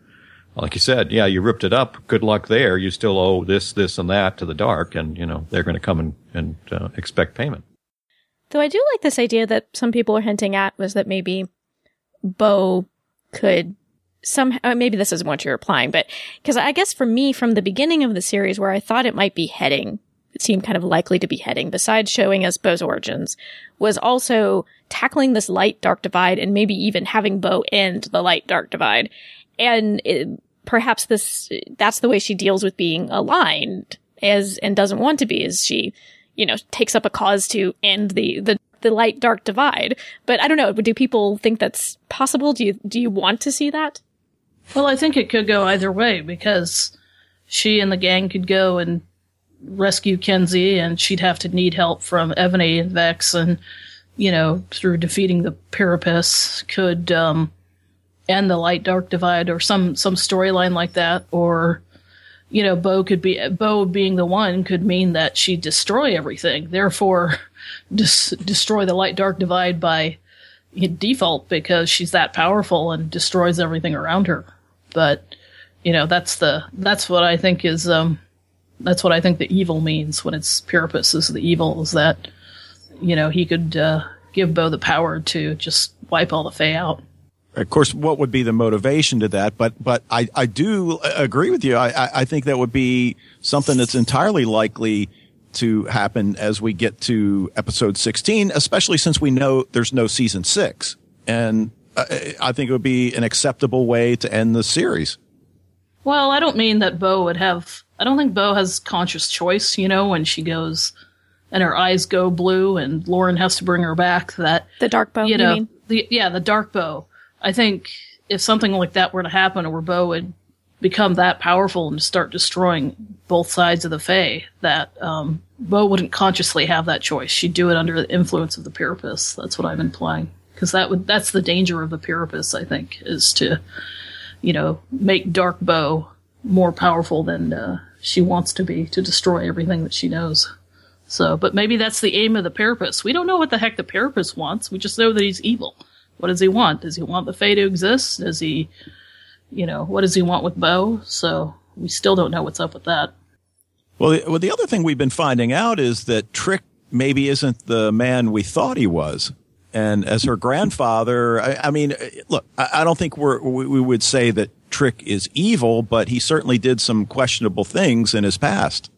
like you said, yeah, you ripped it up. Good luck there. You still owe this, this, and that to the dark, and you know they're going to come and, and uh, expect payment. Though I do like this idea that some people are hinting at was that maybe Bo could somehow uh, maybe this isn't what you're applying, but because I guess for me from the beginning of the series where I thought it might be heading, it seemed kind of likely to be heading. Besides showing us Bo's origins, was also tackling this light dark divide and maybe even having Bo end the light dark divide and it, perhaps this that's the way she deals with being aligned as and doesn't want to be is she you know takes up a cause to end the the the light dark divide. But i don't know do people think that's possible? Do you do you want to see that? Well i think it could go either way because she and the gang could go and rescue kenzi and she'd have to need help from evony and vex and you know through defeating the Pyrippus could um and the light dark divide or some some storyline like that or you know bo could be Bo being the one could mean that she destroy everything therefore <laughs> dis- destroy the light dark divide by default because she's that powerful and destroys everything around her but you know that's the that's what I think is um that's what I think the evil means when it's Pyrippus is the evil is that you know he could uh, give bo the power to just wipe all the Fae out. Of course, what would be the motivation to that? But but I, I do agree with you. I, I think that would be something that's entirely likely to happen as we get to episode 16, especially since we know there's no season six. And uh, I think it would be an acceptable way to end the series. Well, I don't mean that Bo would have. I don't think Bo has conscious choice. You know, when she goes and her eyes go blue, and Lauren has to bring her back. That the dark bo. you know, mean? the yeah, the dark bo. I think if something like that were to happen, where Bo would become that powerful and start destroying both sides of the Fae, that um, Bo wouldn't consciously have that choice. She'd do it under the influence of the Pyrippus. That's what I'm implying. Because that would that's the danger of the Pyrippus, I think, is to, you know, make Dark Bo more powerful than uh, she wants to be to destroy everything that she knows. So, but maybe that's the aim of the Pyrippus. We don't know what the heck the Pyrippus wants. We just know that he's evil. What does he want? Does he want the Fae to exist? Does he, you know, what does he want with Bo? So we still don't know what's up with that. Well, the, well, the other thing we've been finding out is that Trick maybe isn't the man we thought he was. And as her grandfather, I, I mean, look, I, I don't think we're, we, we would say that Trick is evil, but he certainly did some questionable things in his past.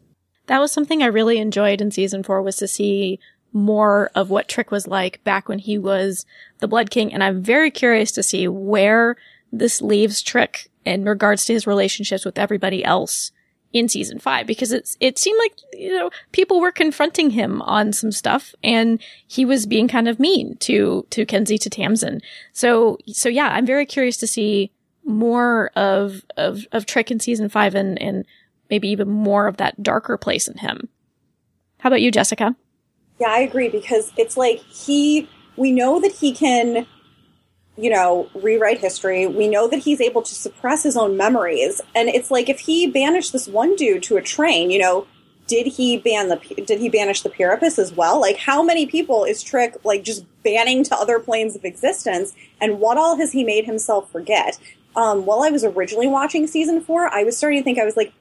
That was something I really enjoyed in season four was to see more of what Trick was like back when he was the Blood King. And I'm very curious to see where this leaves Trick in regards to his relationships with everybody else in season five, because it's, it seemed like, you know, people were confronting him on some stuff and he was being kind of mean to, to Kenzi, to Tamsin. So, so yeah, I'm very curious to see more of, of, of Trick in season five and, and maybe even more of that darker place in him. How about you, Jessica? Yeah, I agree because it's like he, we know that he can, you know, rewrite history. We know that he's able to suppress his own memories. And it's like if he banished this one dude to a train, you know, did he ban the did he banish the Pyrippus as well? Like how many people is Trick like just banning to other planes of existence and what all has he made himself forget? Um, while I was originally watching season four, I was starting to think I was like,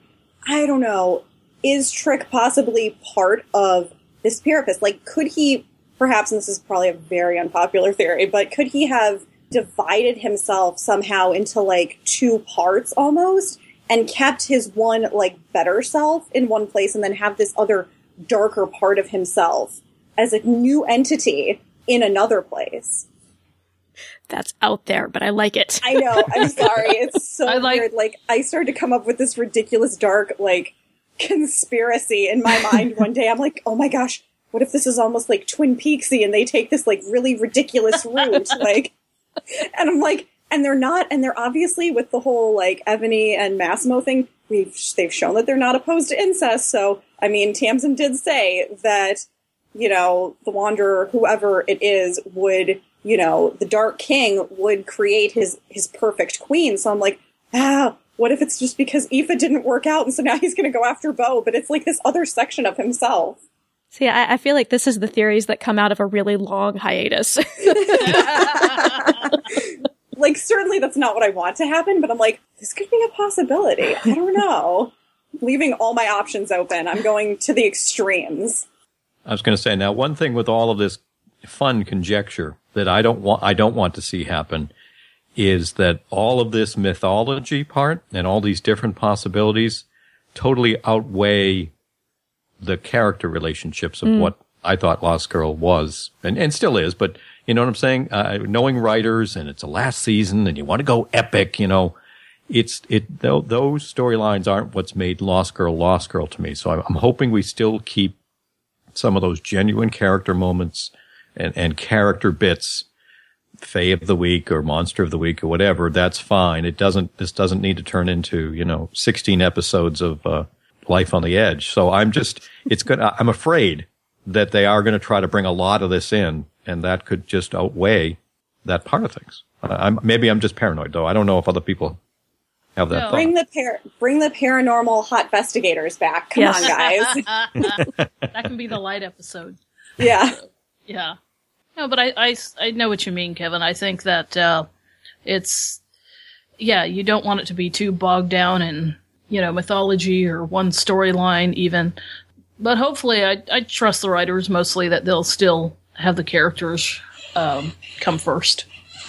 I don't know, is Trick possibly part of this Pyrippus? Like, could he perhaps, and this is probably a very unpopular theory, but could he have divided himself somehow into like two parts almost and kept his one like better self in one place and then have this other darker part of himself as a new entity in another place? That's out there, but I like it. I know. I'm sorry. It's <laughs> so I like- weird. Like I started to come up with this ridiculous dark like conspiracy in my mind <laughs> one day. I'm like, oh my gosh, what if this is almost like Twin Peaksy and they take this like really ridiculous route? <laughs> like, and I'm like, and they're not, and they're obviously with the whole like Evony and Massimo thing. We've they've shown that they're not opposed to incest. So I mean, Tamsin did say that you know the Wanderer, whoever it is, would you know the Dark King would create his his perfect queen. So I'm like, ah, what if it's just because Aife didn't work out, and so now he's going to go after Bo? But it's like this other section of himself. See, I, I feel like this is the theories that come out of a really long hiatus. <laughs> Like certainly that's not what I want to happen, but I'm like, this could be a possibility. I don't know. Leaving all my options open. I'm going to the extremes. I was going to say now one thing with all of this fun conjecture that I don't want I don't want to see happen is that all of this mythology part and all these different possibilities totally outweigh the character relationships of what I thought Lost Girl was and, and still is, but you know what I'm saying? Uh, knowing writers and it's a last season and you want to go epic, you know, it's, it, th- those storylines aren't what's made Lost Girl Lost Girl to me. So I'm, I'm hoping we still keep some of those genuine character moments and, and character bits, Fae of the week or Monster of the week or whatever. That's fine. It doesn't, this doesn't need to turn into, you know, 16 episodes of, uh, life on the edge. So I'm just, it's gonna, I'm afraid that they are going to try to bring a lot of this in and that could just outweigh that part of things. I- I'm, maybe I'm just paranoid though. I don't know if other people have that No. thought. Bring the par- bring the paranormal hot investigators back. Come Yes. on, guys. <laughs> <laughs> that can be the light episode. yeah. Yeah. No, but I, I, I know what you mean, Kevin. I think that uh, it's, yeah, you don't want it to be too bogged down in, you know, mythology or one storyline even. But hopefully, I, I trust the writers mostly that they'll still have the characters um, come first.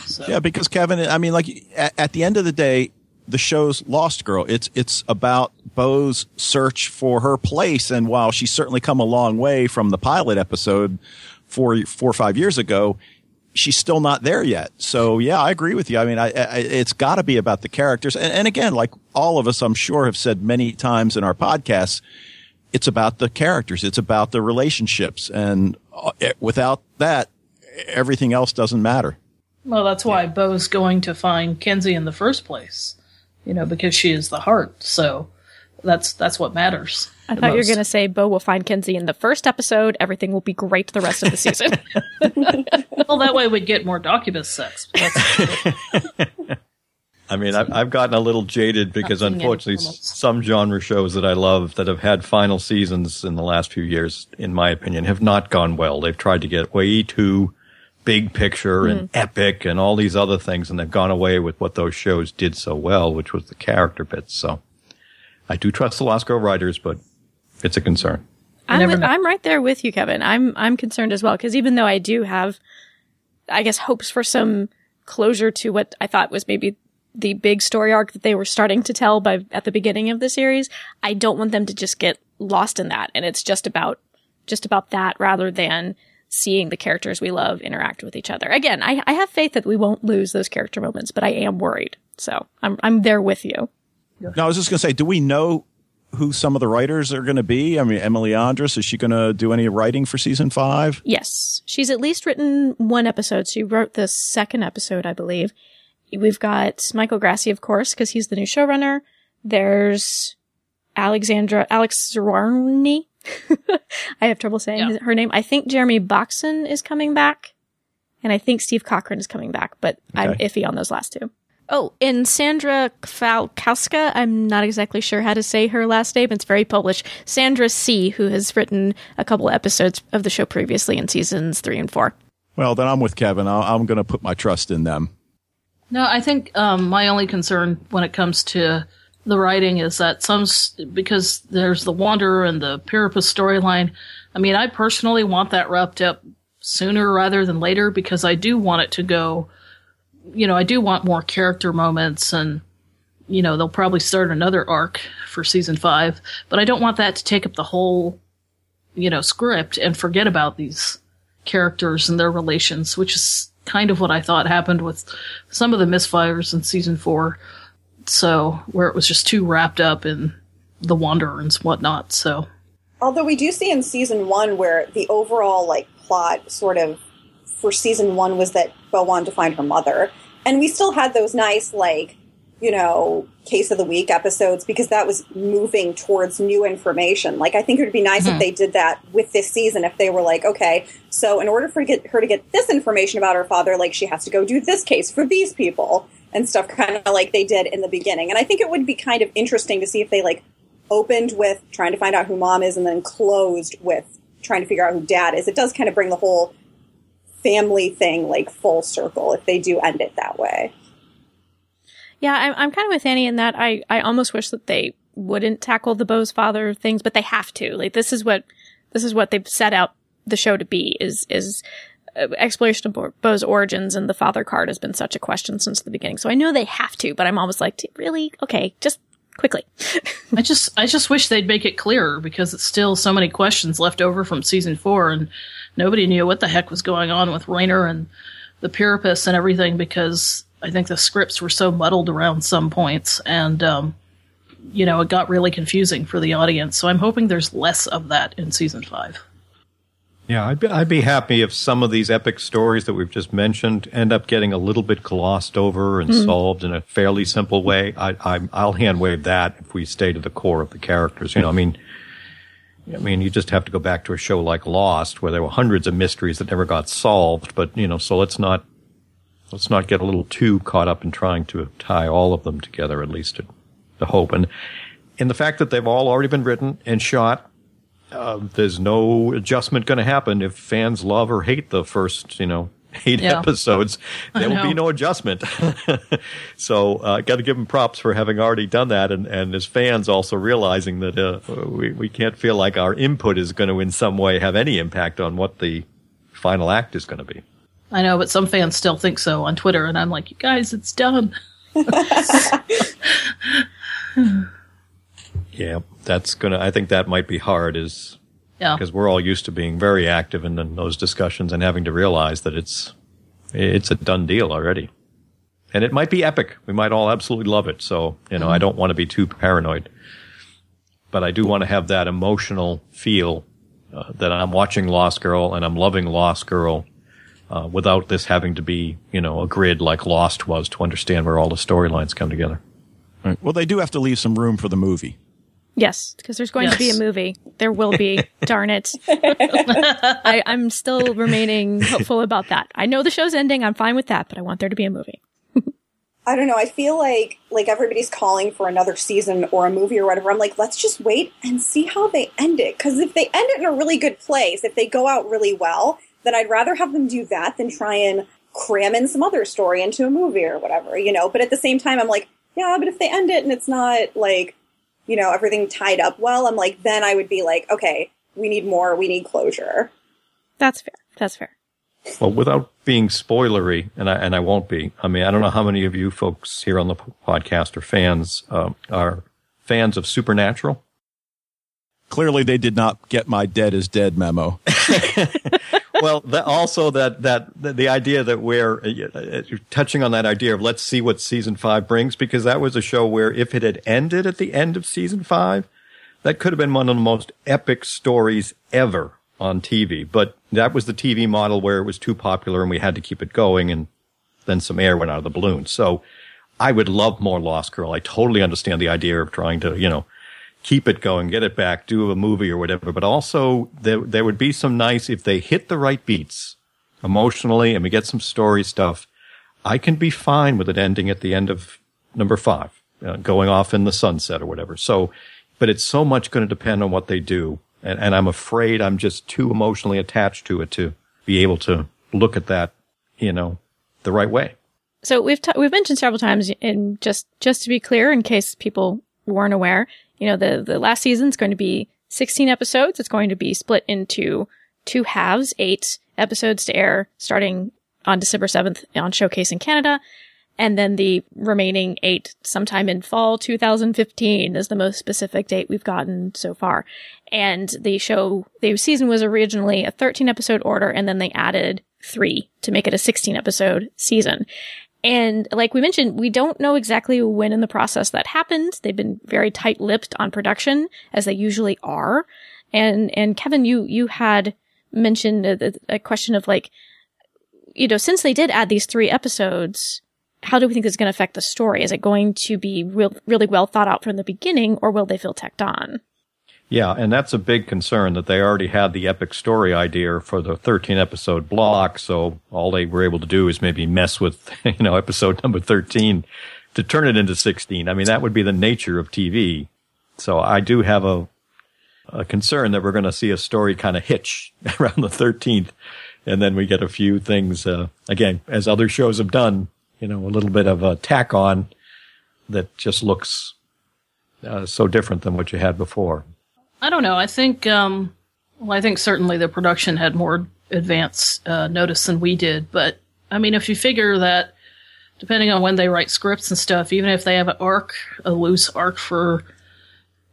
So. Yeah, because Kevin, I mean, like at, at the end of the day, the show's Lost Girl. It's it's about Bo's search for her place, and while she's certainly come a long way from the pilot episode four four or five years ago, she's still not there yet. So yeah, I agree with you. I mean, I, I, it's got to be about the characters, and, and again, like all of us, I'm sure have said many times in our podcasts, it's about the characters. It's about the relationships, and uh, without that, everything else doesn't matter. Well, that's why yeah. Bo's going to find Kenzi in the first place you know, because she is the heart. So that's that's what matters. I thought most. you were going to say Bo will find Kenzi in the first episode. Everything will be great the rest of the season. <laughs> <laughs> well, that way we'd get more Doccubus sex. <laughs> I mean, I've, I've gotten a little jaded because unfortunately, some genre shows that I love that have had final seasons in the last few years, in my opinion, have not gone well. They've tried to get way too big picture and mm. epic and all these other things, and they've gone away with what those shows did so well, which was the character bits. So I do trust the Lost Girl writers, but it's a concern. I'm, with, I'm right there with you, Kevin. I'm I'm concerned as well because even though I do have, I guess, hopes for some closure to what I thought was maybe the big story arc that they were starting to tell by at the beginning of the series, I don't want them to just get lost in that, and it's just about just about that rather than seeing the characters we love interact with each other. Again, I, I have faith that we won't lose those character moments, but I am worried. So I'm, I'm there with you. No, I was just going to say, do we know who some of the writers are going to be? I mean, Emily Andras, is she going to do any writing for season five? Yes. She's at least written one episode. She wrote the second episode, I believe. We've got Michael Grassi, of course, because he's the new showrunner. There's Alexandra, Alex Zarowny, <laughs> I have trouble saying yeah. her name. I think Jeremy Boxen is coming back, and I think Steve Cochrane is coming back, but okay. I'm iffy on those last two. Oh, and Sandra Falkowska, I'm not exactly sure how to say her last name. It's very Polish. Sandra C., who has written a couple episodes of the show previously in seasons three and four. Well, then I'm with Kevin. i am going to put my trust in them. No, I think um, my only concern when it comes to the writing is that some because there's the Wanderer and the Pyrippus storyline. I mean, I personally want that wrapped up sooner rather than later because I do want it to go. You know, I do want more character moments and you know, they'll probably start another arc for season five, but I don't want that to take up the whole, you know, script and forget about these characters and their relations, which is kind of what I thought happened with some of the misfires in season four. So where it was just too wrapped up in the Wanderer and whatnot. So, although we do see in season one where the overall like plot sort of for season one was that Bo wanted to find her mother, and we still had those nice like you know case of the week episodes because that was moving towards new information. Like I think it would be nice mm-hmm. if they did that with this season. If they were like, okay, so in order for get her to get this information about her father, like she has to go do this case for these people and stuff kind of like they did in the beginning. And I think it would be kind of interesting to see if they like opened with trying to find out who mom is and then closed with trying to figure out who dad is. It does kind of bring the whole family thing like full circle if they do end it that way. Yeah, I'm, I'm kind of with Annie in that I, I almost wish that they wouldn't tackle the Bo's father things, but they have to. Like this is what this is what they've set out the show to be is is uh, exploration of Bo's origins and the father card has been such a question since the beginning. So I know they have to, but I'm almost like, really? Okay, just quickly. <laughs> I just, I just wish they'd make it clearer because it's still so many questions left over from season four and nobody knew what the heck was going on with Rainer and the Pyrippus and everything because I think the scripts were so muddled around some points and, um, you know, it got really confusing for the audience. So I'm hoping there's less of that in season five. Yeah, I'd be, I'd be happy if some of these epic stories that we've just mentioned end up getting a little bit glossed over and mm. solved in a fairly simple way. I, I, will hand wave that if we stay to the core of the characters. You know, I mean, I mean, you just have to go back to a show like Lost, where there were hundreds of mysteries that never got solved. But you know, so let's not let's not get a little too caught up in trying to tie all of them together. At least to, to hope, and in the fact that they've all already been written and shot uh, there's no adjustment going to happen if fans love or hate the first, you know, eight Yeah. episodes, there will be no adjustment. <laughs> so I uh, got to give them props for having already done that, and, and as fans also realizing that uh, we we can't feel like our input is going to in some way have any impact on what the final act is going to be. I know, but some fans still think so on Twitter, and I'm like, you guys, it's done. <laughs> Yeah, that's gonna. I think that might be hard, is Yeah. because we're all used to being very active in, in those discussions and having to realize that it's it's a done deal already, and it might be epic. We might all absolutely love it. So you know, I don't want to be too paranoid, but I do want to have that emotional feel uh, that I'm watching Lost Girl and I'm loving Lost Girl. Uh, without this having to be, you know, a grid like Lost was to understand where all the storylines come together. Right. Well, they do have to leave some room for the movie. Yes, because there's going to be a movie. There will be. <laughs> darn it. I, I'm still remaining <laughs> hopeful about that. I know the show's ending. I'm fine with that, but I want there to be a movie. <laughs> I don't know. I feel like like everybody's calling for another season or a movie or whatever. I'm like, let's just wait and see how they end it. Because if they end it in a really good place, if they go out really well, then I'd rather have them do that than try and cram in some other story into a movie or whatever, you know. But at the same time, I'm like, yeah, but if they end it and it's not like, you know, everything tied up well, I'm like, then I would be like, okay, we need more. We need closure. That's fair. That's fair. Well, without being spoilery, and I and I won't be. I mean, I don't know how many of you folks here on the podcast are fans um, are fans of Supernatural. Clearly, they did not get my "dead is dead" memo. <laughs> well, that also that that the, the idea that we're uh, uh, touching on that idea of let's see what season five brings, because that was a show where if it had ended at the end of season five, that could have been one of the most epic stories ever on TV. But that was the TV model where it was too popular and we had to keep it going, and then some air went out of the balloon. So I would love more Lost Girl. I totally understand the idea of trying to, you know, keep it going, get it back, do a movie or whatever. But also there, there would be some nice, if they hit the right beats emotionally and we get some story stuff, I can be fine with it ending at the end of number five, uh, going off in the sunset or whatever. So, but it's so much going to depend on what they do. And, and I'm afraid I'm just too emotionally attached to it to be able to look at that, you know, the right way. So we've t- we've mentioned several times, and just just to be clear, in case people weren't aware, you know, the the last season is going to be 16 episodes. It's going to be split into two halves, eight episodes to air starting on December 7th on Showcase in Canada, and then the remaining eight sometime in fall 2015 is the most specific date we've gotten so far. And the show, the season was originally a 13 episode order, and then they added three to make it a 16 episode season. And like we mentioned, we don't know exactly when in the process that happened. They've been very tight-lipped on production, as they usually are. And and Kevin, you you had mentioned a, a question of like, you know, since they did add these three episodes, how do we think this is going to affect the story? Is it going to be real, really well thought out from the beginning, or will they feel tacked on? Yeah, and that's a big concern that they already had the epic story idea for the 13 episode block. So all they were able to do is maybe mess with, <laughs> you know, episode number 13 to turn it into 16. I mean, that would be the nature of TV. So I do have a, a concern that we're going to see a story kind of hitch <laughs> around the 13th. And then we get a few things, uh, again, as other shows have done, you know, a little bit of a tack on that just looks uh, so different than what you had before. I don't know. I think, um, well, I think certainly the production had more advance uh, notice than we did. But I mean, if you figure that, depending on when they write scripts and stuff, even if they have an arc, a loose arc for,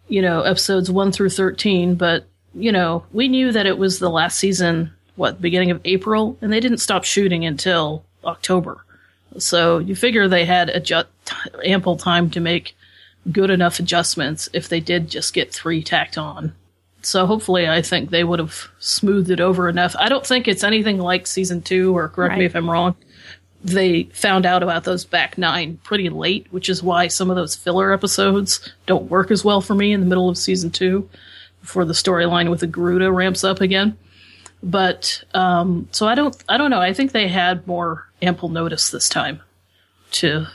you know, episodes one through thirteen, but you know, we knew that it was the last season, what beginning of April, and they didn't stop shooting until October. So you figure they had adjust, ample time to make good enough adjustments if they did just get three tacked on. So hopefully, I think they would have smoothed it over enough. I don't think it's anything like season two, or correct me if I'm wrong. They found out about those back nine pretty late, which is why some of those filler episodes don't work as well for me in the middle of season two, before the storyline with the Garuda ramps up again. But um, so I don't, I don't know. I think they had more ample notice this time to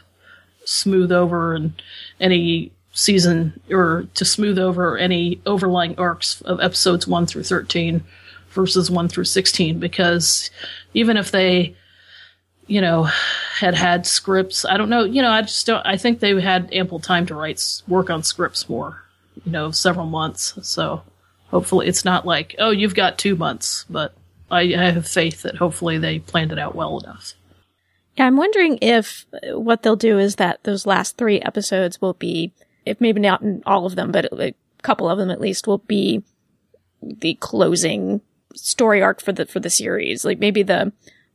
smooth over and any season or to smooth over any overlying arcs of episodes 1 through 13 versus 1 through 16 because even if they you know, had had scripts. I don't know. You know, I just don't. I think they had ample time to write work on scripts more. You know, several months. So hopefully, it's not like oh, you've got two months. But I, I have faith that hopefully they planned it out well enough. Yeah, I'm wondering if uh, what they'll do is that those last three episodes will be, if maybe not all of them, but a couple of them at least will be the closing story arc for the for the series. Like maybe the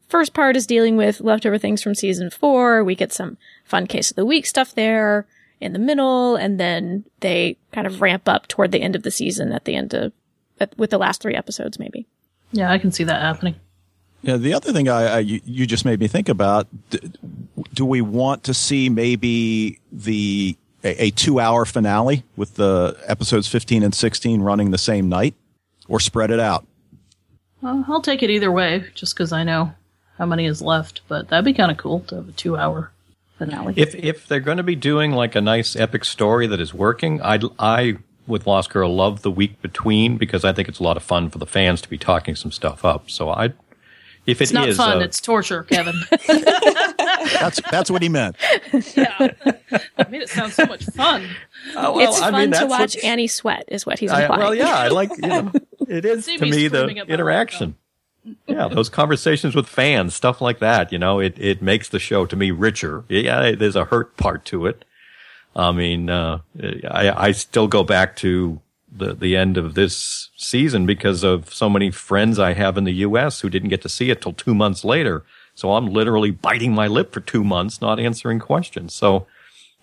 first part is dealing with leftover things from season four. We get some fun case of the week stuff there in the middle, and then they kind of ramp up toward the end of the season at the end of with the last three episodes, maybe. Yeah, I can see that happening. Yeah, the other thing I, I you, you just made me think about: do, do we want to see maybe the a, a two-hour finale with the episodes fifteen and sixteen running the same night, or spread it out? Well, I'll take it either way, just because I know how many is left. But that'd be kind of cool to have a two-hour finale. If if they're going to be doing like a nice epic story that is working, I I with Lost Girl love the week between because I think it's a lot of fun for the fans to be talking some stuff up. So I if it it's not is, fun, uh, it's torture, Kevin. <laughs> That's that's what he meant. yeah, I made it sound so much fun. oh, well, it's I fun mean, to watch what- Annie sweat, is what he's I, implying. well, yeah, I like you know, <laughs> it is to me me the interaction. Yeah, those conversations with fans, stuff like that. You know, it it makes the show to me richer. Yeah, there's a hurt part to it. I mean, uh, I I still go back to the the end of this season because of so many friends I have in the U.S. who didn't get to see it till two months later. So I'm literally biting my lip for two months, not answering questions. So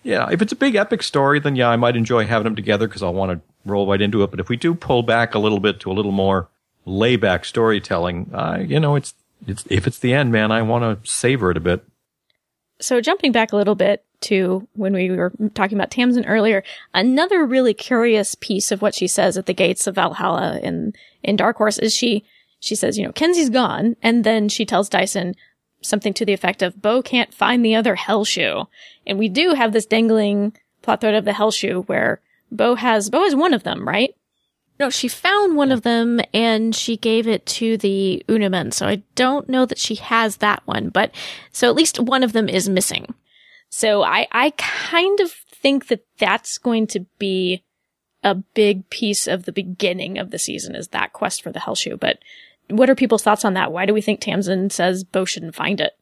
yeah, if it's a big epic story, then yeah, I might enjoy having them together because I'll want to roll right into it. But if we do pull back a little bit to a little more layback storytelling, you know, it's it's if it's the end, man, I want to savor it a bit. So jumping back a little bit to when we were talking about Tamsin earlier, another really curious piece of what she says at the gates of Valhalla in in Dark Horse is she she says, you know, Kenzi's gone, and then she tells Dyson something to the effect of Bo can't find the other hell shoe. And we do have this dangling plot thread of the hell shoe where Bo has Bo has one of them, right? No, she found one of them and she gave it to the Una Mens. So I don't know that she has that one, but so at least one of them is missing. So I, I kind of think that that's going to be a big piece of the beginning of the season is that quest for the Hell Shoe. But what are people's thoughts on that? Why do we think Tamsin says Bo shouldn't find it?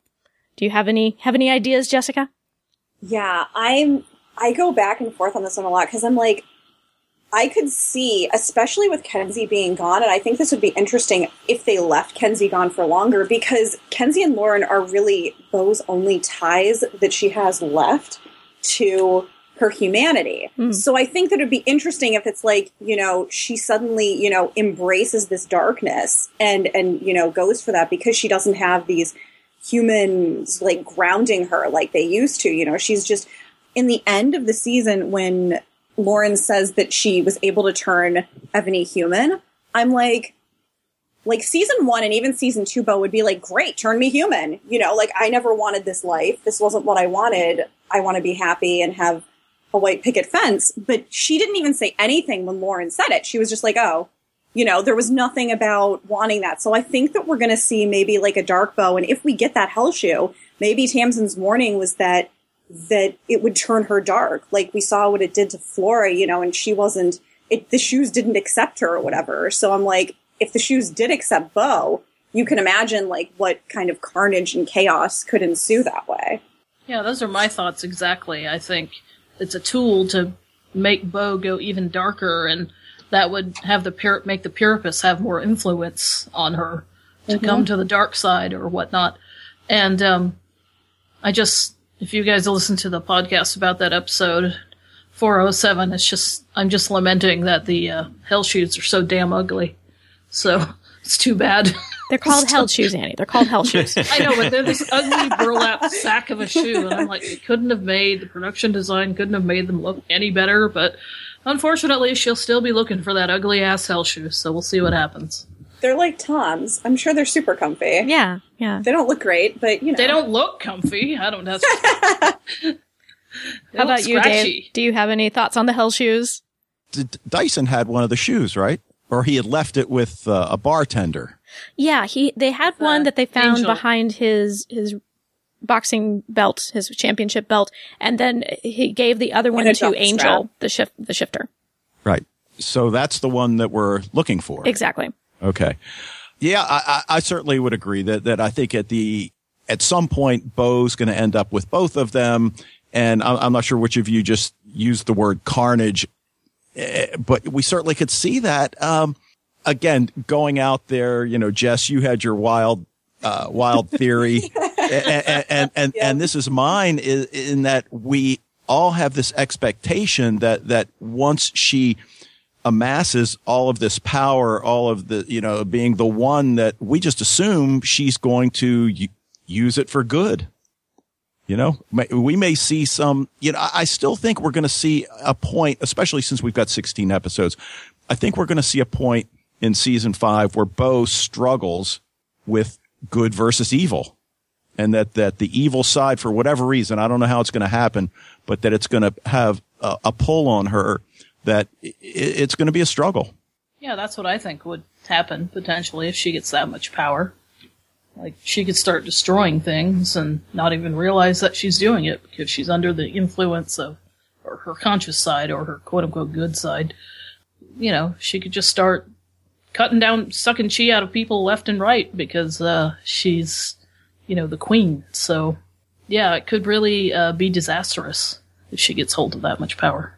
Do you have any, have any ideas, Jessica? Yeah, I'm. I go back and forth on this one a lot because I'm like, I could see, especially with Kenzi being gone, and I think this would be interesting if they left Kenzi gone for longer because Kenzi and Lauren are really those only ties that she has left to her humanity. Hmm. So I think that it'd be interesting if it's like, you know, she suddenly, you know, embraces this darkness and and you know, goes for that because she doesn't have these humans like grounding her like they used to. You know, she's just in the end of the season when Lauren says that she was able to turn Evony human, I'm like, like season one and even season two, Bo would be like, great, turn me human. You know, like I never wanted this life. This wasn't what I wanted. I want to be happy and have a white picket fence. But she didn't even say anything when Lauren said it. She was just like, oh, you know, there was nothing about wanting that. So I think that we're going to see maybe like a dark bo. And if we get that hell shoe, maybe Tamsin's warning was that that it would turn her dark. Like we saw what it did to Flora, you know, and she wasn't, it, the shoes didn't accept her or whatever. So I'm like, if the shoes did accept Bo, you can imagine like what kind of carnage and chaos could ensue that way. Yeah, those are my thoughts exactly. I think it's a tool to make Bo go even darker, and that would have the pur- make the Pyrippus's have more influence on her to come to the dark side or whatnot. And um, I just, if you guys listen to the podcast about that episode, 407, it's just I'm just lamenting that the uh, hell shoes are so damn ugly. So <laughs> it's too bad. They're called <laughs> hell shoes, Annie. They're called hell shoes. <laughs> I know, but they're this ugly burlap sack of a shoe, and I'm like, they couldn't have made the production design couldn't have made them look any better. But unfortunately, she'll still be looking for that ugly ass hell shoe. So we'll see what happens. They're like Toms. I'm sure they're super comfy. yeah, yeah. They don't look great, but you know. They don't look comfy. I don't know. <laughs> How about you, Dave? Do you have any thoughts on the hell shoes? D- Dyson had one of the shoes, right? Or he had left it with uh, a bartender. Yeah, he they had one Uh, that they found Angel. behind his his boxing belt, his championship belt, and then he gave the other one to Angel, strap. the shift, the shifter. Right. So that's the one that we're looking for. Exactly. Okay. Yeah, I, I, I certainly would agree that, that I think at the, at some point, Bo's going to end up with both of them. And I'm, I'm not sure which of you just used the word carnage, eh, but we certainly could see that. Um, again, going out there, you know, Jess, you had your wild, uh, wild theory. <laughs> and, and, and, and this is mine in, in that we all have this expectation that, that once she, amasses all of this power, all of the, you know, being the one that we just assume she's going to use it for good. You know, we may see some, you know, I I still think we're going to see a point, especially since we've got 16 episodes. I think we're going to see a point in season five where Bo struggles with good versus evil and that, that the evil side, for whatever reason, I don't know how it's going to happen, but that it's going to have a, a pull on her that it's going to be a struggle. Yeah, that's what I think would happen potentially if she gets that much power. Like she could start destroying things and not even realize that she's doing it because she's under the influence of her conscious side or her quote unquote good side. You know, she could just start cutting down, sucking chi out of people left and right because uh, she's, you know, the queen. So, yeah, it could really uh, be disastrous if she gets hold of that much power.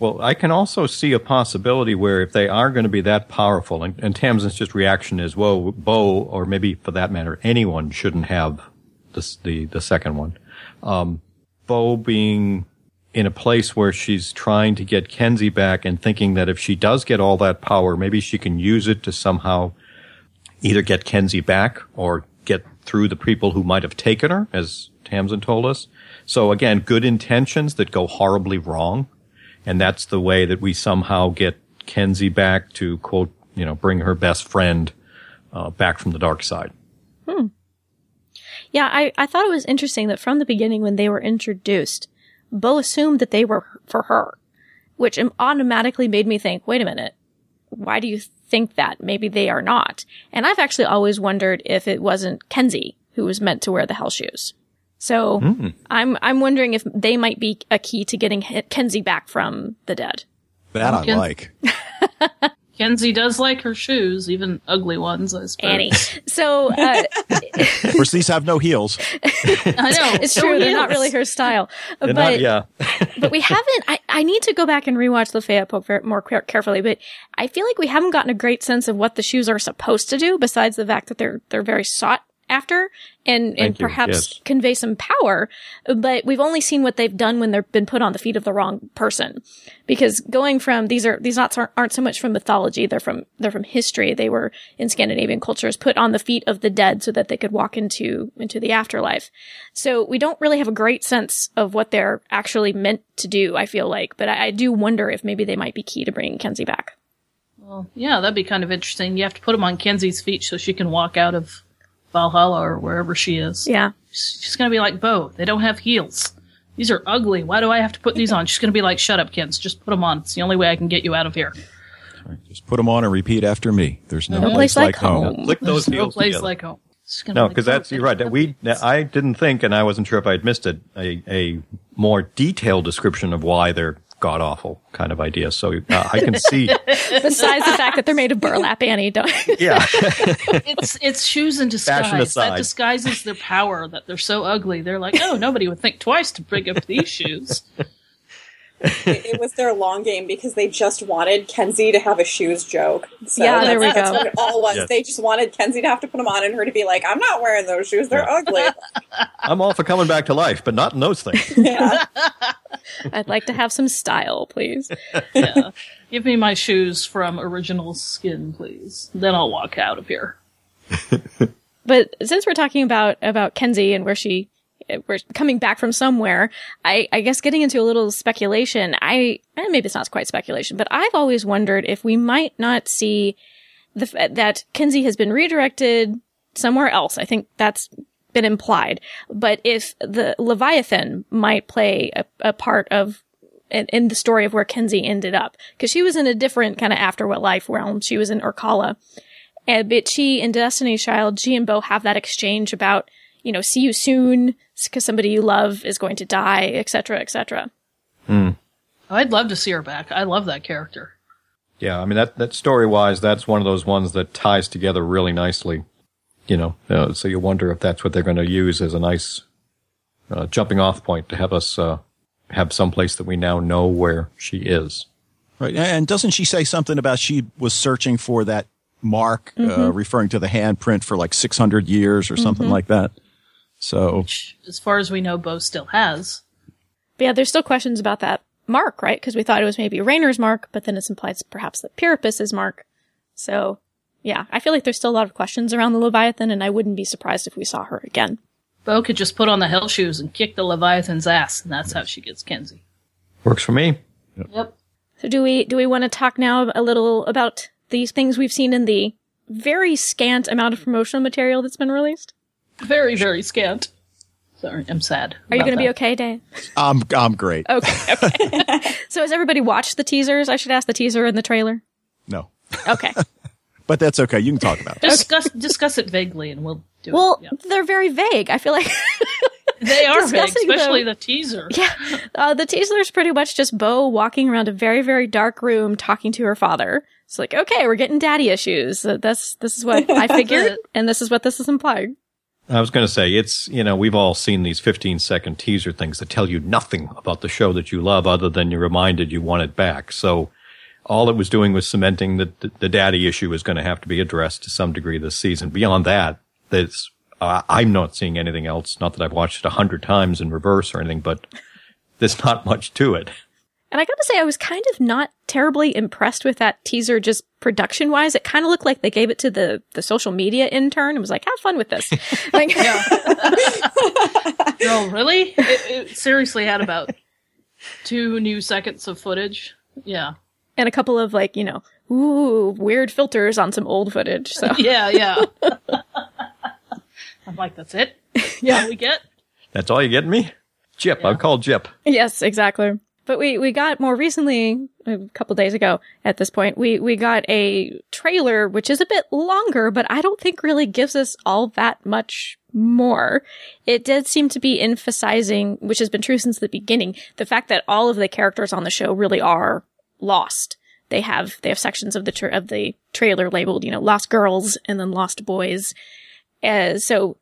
Well, I can also see a possibility where if they are going to be that powerful, and, and Tamsin's just reaction is, "Whoa, Bo, or maybe for that matter, anyone shouldn't have the the second one." Um, Bo being in a place where she's trying to get Kenzi back and thinking that if she does get all that power, maybe she can use it to somehow either get Kenzi back or get through the people who might have taken her, as Tamsin told us. So again, good intentions that go horribly wrong. And that's the way that we somehow get Kenzi back to quote, you know, bring her best friend uh, back from the dark side. Hmm. Yeah, I, I thought it was interesting that from the beginning when they were introduced, Bo assumed that they were for her, which automatically made me think, wait a minute, why do you think that? Maybe they are not. And I've actually always wondered if it wasn't Kenzi who was meant to wear the hell shoes. So I'm I'm wondering if they might be a key to getting H- Kenzi back from the dead. That I Okay. like. <laughs> Kenzi does like her shoes, even ugly ones, I suppose. Annie. <laughs> So uh, Of course, these have no heels. I know. <laughs> it's so true; he they're not really her style. They're but not- yeah. but we haven't. I, I need to go back and rewatch the Fayette book ver- more carefully. But I feel like we haven't gotten a great sense of what the shoes are supposed to do, besides the fact that they're they're very sought after and and Thank you, perhaps yes. convey some power. But we've only seen what they've done when they've been put on the feet of the wrong person. Because going from these are these knots aren't, aren't so much from mythology; they're from they're from history. They were in Scandinavian cultures put on the feet of the dead so that they could walk into into the afterlife. So we don't really have a great sense of what they're actually meant to do. I feel like, but I, I do wonder if maybe they might be key to bringing Kenzi back. Well, yeah, that'd be kind of interesting. You have to put them on Kenzi's feet so she can walk out of Valhalla or wherever she is. Yeah, She's gonna be like, Bo, they don't have heels. These are ugly. Why do I have to put these on? She's gonna be like, shut up, kids. Just put them on. It's the only way I can get you out of here. Just put them on and repeat after me. There's no, No place, like home. Click those There's no heels place together. like home. No, be like, because that's you're right. That we heels." I didn't think, and I wasn't sure if I'd missed it. A a more detailed description of why they're god awful kind of idea. So uh, I can see. <laughs> besides the fact that they're made of burlap, Annie. Don't. <laughs> yeah, <laughs> it's it's shoes in disguise. Aside. That disguises their power. That they're so ugly. They're like, oh, nobody would think twice to bring up these shoes. It, it was their long game because they just wanted Kenzi to have a shoes joke. So Yeah, there that's- we that's go. what it all was. Yes. They just wanted Kenzi to have to put them on and her to be like, "I'm not wearing those shoes. They're Yeah. ugly." <laughs> I'm all for coming back to life, but not in those things. <laughs> yeah. <laughs> I'd like to have some style, please. Yeah. Give me my shoes from original skin, please. Then I'll walk out of here. But since we're talking about about Kenzi and where she we're coming back from somewhere, I, I guess getting into a little speculation, I eh, maybe it's not quite speculation, but I've always wondered if we might not see the that Kenzi has been redirected somewhere else. I think that's been implied, but if the Leviathan might play a, a part of in, in the story of where Kenzi ended up, because she was in a different kind of afterlife life realm. She was in Urkala. And but she and Destiny's Child, she and Bo have that exchange about, you know, see you soon because somebody you love is going to die, etc., etc. I'd love to see her back. I love that character. Yeah, I mean that that story wise, that's one of those ones that ties together really nicely. You know, uh, so you wonder if that's what they're going to use as a nice uh, jumping off point to have us uh, have some place that we now know where she is. Right. And doesn't she say something about she was searching for that mark, uh, referring to the handprint for like 600 years or something like that? So, Which, as far as we know, Bo still has. But yeah, there's still questions about that mark, right? Because we thought it was maybe Rainer's mark, but then it's implied perhaps that Pyrippus' mark. So, yeah, I feel like there's still a lot of questions around the Leviathan, and I wouldn't be surprised if we saw her again. Bo could just put on the hell shoes and kick the Leviathan's ass, and that's how she gets Kenzi. Works for me. Yep. So do we do we want to talk now a little about these things we've seen in the very scant amount of promotional material that's been released? Very, very scant. Sorry, I'm sad. Are you going to be okay, Dan? I'm, I'm great. Okay, okay. <laughs> so has everybody watched the teasers? I should ask the teaser and the trailer. No, Okay. <laughs> but that's okay. You can talk about it. Discuss discuss it vaguely, and we'll do Well, it. Yeah. they're very vague. I feel like <laughs> They are vague, especially them. the teaser. Yeah. Uh, the is pretty much just Bo walking around a very, very dark room talking to her father. It's like, okay, we're getting daddy issues. Uh, that's, this is what I figured, and this is what this is implying. I was going to say it's you know we've all seen these 15 second teaser things that tell you nothing about the show that you love other than you're reminded you want it back. So all it was doing was cementing that the, daddy issue is going to have to be addressed to some degree this season. Beyond that, that's uh, I'm not seeing anything else. Not that I've watched it a hundred times in reverse or anything, but there's not much to it. And I gotta say, I was kind of not terribly impressed with that teaser just production wise. It kind of looked like they gave it to the, the social media intern and was like, have fun with this. <laughs> like, <laughs> No, really? It, it seriously had about two new seconds of footage. Yeah. and a couple of like, you know, ooh, weird filters on some old footage. So <laughs> Yeah, yeah. I'm like, that's it? Yeah, we get? That's all you get me? Jip. I'll call Jip. Yes, exactly. But we, we got more recently, a couple days ago at this point, we, we got a trailer, which is a bit longer, but I don't think really gives us all that much more. It did seem to be emphasizing, which has been true since the beginning, the fact that all of the characters on the show really are lost. They have, they have sections of the, tra- of the trailer labeled, you know, lost girls and then lost boys. Uh, so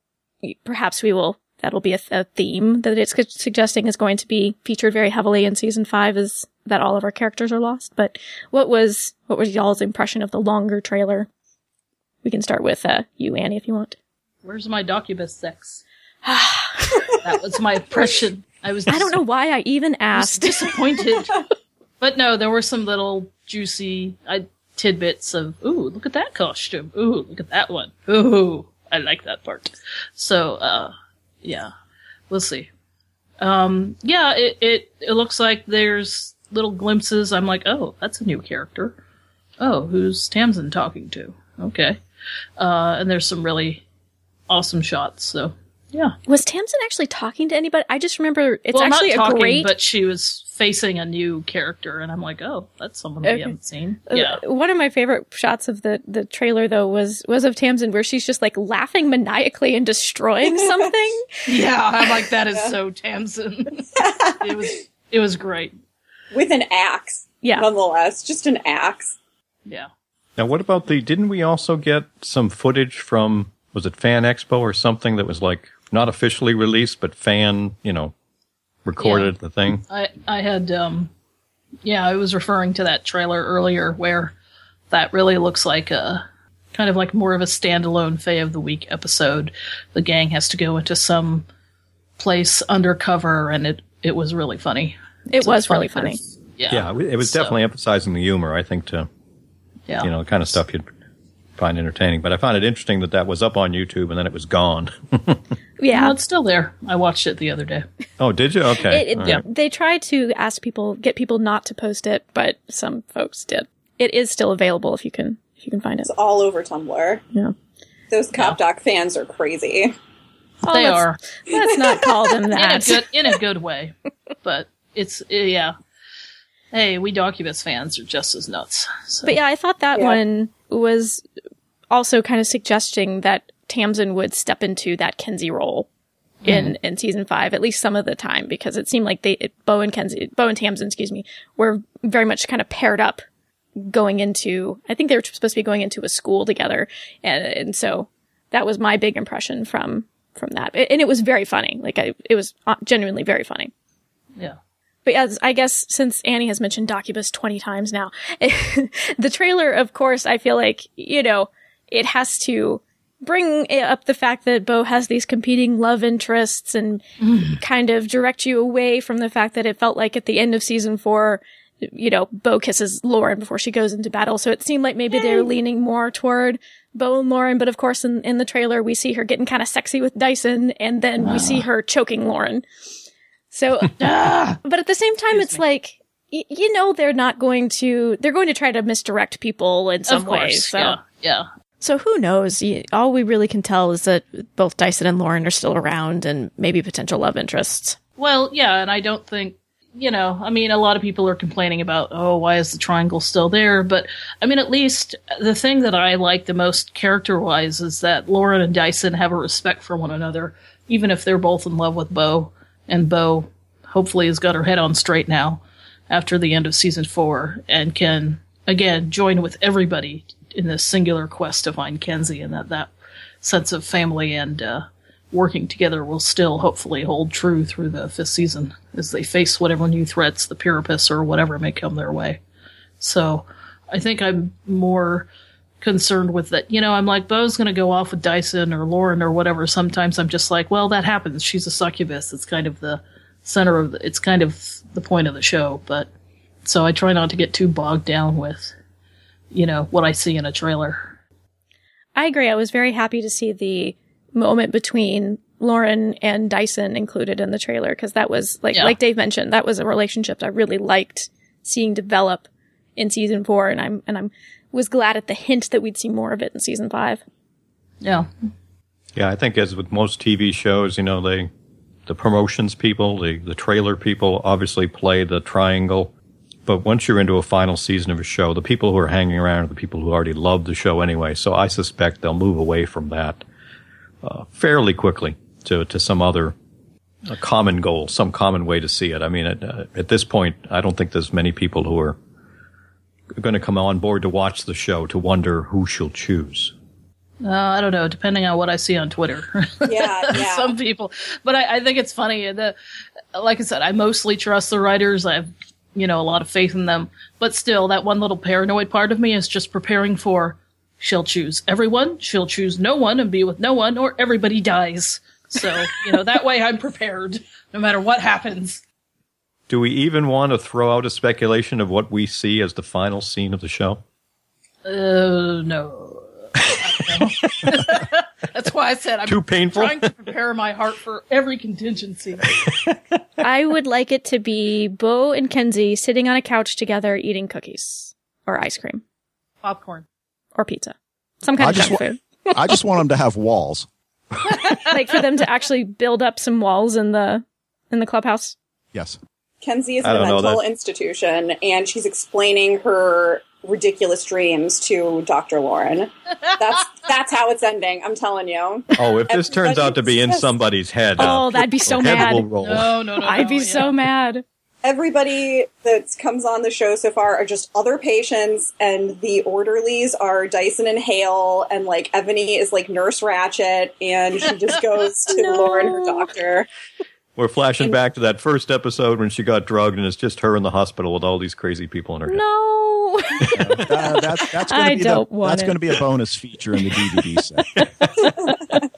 perhaps we will that'll be a, a theme that it's suggesting is going to be featured very heavily in season five is that all of our characters are lost but what was what was y'all's impression of the longer trailer we can start with uh, you annie if you want Where's my Doccubus sex? <sighs> that was my impression. I was i don't know why i even asked. I disappointed. <laughs> but no, there were some little juicy uh, tidbits of, ooh, look at that costume. Ooh, look at that one. Ooh, I like that part. So, uh, yeah, we'll see. Um, yeah, it, it, it looks like there's little glimpses. I'm like, oh, that's a new character. Oh, who's Tamsin talking to? Okay. Uh, and there's some really awesome shots. So, yeah. was tamsin actually talking to anybody i just remember it's well, actually not talking, a great but she was facing a new character, and I'm like, oh, that's someone we haven't seen. Uh, Yeah, One of my favorite shots of the, the trailer though was was of Tamsin where she's just like laughing maniacally and destroying <laughs> something. yeah. I'm like, that is <laughs> so Tamsin. <laughs> it was, it was great. with an axe. Yeah. Nonetheless, just an axe. Yeah, Now, what about the? Didn't we also get some footage from? Was it Fan Expo or something that was like not officially released, but fan, you know, recorded Yeah. the thing? I, I had, um, yeah, I was referring to that trailer earlier where that really looks like a kind of like more of a standalone Fae of the Week episode. The gang has to go into some place undercover, and it it was really funny. It So was funny really for- funny. Yeah, Yeah, it was So, definitely emphasizing the humor. I think to yeah. you know the kind of stuff you'd find entertaining. But I found it interesting that that was up on YouTube and then it was gone. <laughs> Yeah. Well, it's still there. I watched it the other day. oh, did you? Okay. It, it, All right. They tried to ask people, get people not to post it, but some folks did. It is still available if you can, if you can find it. It's all over Tumblr. Yeah. Those Cop Doc fans are crazy. Oh, they let's- are Let's not call them <laughs> in a that. good in a good way, but it's yeah. Hey, we Doccubus fans are just as nuts. So. But yeah, I thought that Yeah. one was also kind of suggesting that Tamsin would step into that Kenzi role in in season five, at least some of the time, because it seemed like they it, Bo and Kenzi, Bo and Tamsin, excuse me, were very much kind of paired up going into. I think they were supposed to be going into a school together, and and so that was my big impression from from that, and it was very funny. Like I, it was uh, genuinely very funny. Yeah. But as I guess since Annie has mentioned Doccubus 20 times now, <laughs> the trailer, of course, I feel like, you know, it has to bring up the fact that Bo has these competing love interests and kind of direct you away from the fact that it felt like at the end of season four, you know, Bo kisses Lauren before she goes into battle. So it seemed like maybe they're leaning more toward Bo and Lauren. But of course, in, in the trailer, we see her getting kind of sexy with Dyson and then we see her choking Lauren. So, <laughs> but at the same time, it's like, y- you know, they're not going to, they're going to try to misdirect people in some of course. ways. So. Yeah. Yeah. So who knows? All we really can tell is that both Dyson and Lauren are still around and maybe potential love interests. Well, yeah, and I don't think you know, I mean, a lot of people are complaining about, oh, why is the triangle still there? But I mean, at least the thing that I like the most character wise is that Lauren and Dyson have a respect for one another, even if they're both in love with Bo. And Bo hopefully has got her head on straight now after the end of season four and can, again, join with everybody in this singular quest to find Kenzi and that that sense of family and, uh, working together will still hopefully hold true through the fifth season as they face whatever new threats, the Pyrippus or whatever may come their way. So I think I'm more concerned with that. You know, I'm like, Bo's going to go off with Dyson or Lauren or whatever. Sometimes I'm just like, well, that happens. She's a succubus. It's kind of the center of the, it's kind of the point of the show. But so I try not to get too bogged down with, you know, what I see in a trailer. I agree. I was very happy to see the moment between Lauren and Dyson included in the trailer because that was like Yeah. like Dave mentioned that was a relationship I really liked seeing develop in season 4 and I'm and I'm was glad at the hint that we'd see more of it in season 5. Yeah. Yeah, I think as with most TV shows, you know, they, the promotions people, the, the trailer people obviously play the triangle. But once you're into a final season of a show, the people who are hanging around are the people who already love the show anyway. So I suspect they'll move away from that uh, fairly quickly to, to some other a common goal, some common way to see it. I mean, at, uh, at this point, I don't think there's many people who are going to come on board to watch the show to wonder who she'll choose. Uh, I don't know, depending on what I see on Twitter. <laughs> Yeah, <laughs> yeah. Some people, but I, I think it's funny. The, like I said, I mostly trust the writers. I have, you know, a lot of faith in them. But still, that one little paranoid part of me is just preparing for she'll choose everyone, she'll choose no one and be with no one, or everybody dies. So, you know, that way I'm prepared no matter what happens. Do we even want to throw out a speculation of what we see as the final scene of the show? Uh, no. I. <laughs> That's why I said I'm Too painful? trying to prepare my heart for every contingency. <laughs> I would like it to be Bo and Kenzi sitting on a couch together eating cookies or ice cream Popcorn. or pizza. Some kind I of just junk wa- food. <laughs> I just want them to have walls. like for them to actually build up some walls in the in the clubhouse. Yes. Kenzi is in a mental institution, and she's explaining her ridiculous dreams to Dr. Lauren. That's <laughs> that's how it's ending. I'm telling you. Oh, if this turns out to be in somebody's head, Oh, uh, that'd be so mad. will. No, no, no. I'd be no, so mad. Everybody that comes on the show so far are just other patients, and the orderlies are Dyson and Hale, and like Evony is like Nurse Ratched, and she just goes <laughs> to No. Lauren, her doctor. We're flashing back to that first episode when she got drugged, and it's just her in the hospital with all these crazy people in her head. No. That- that's that's going to be don't the, want that's going to be a bonus feature in the DVD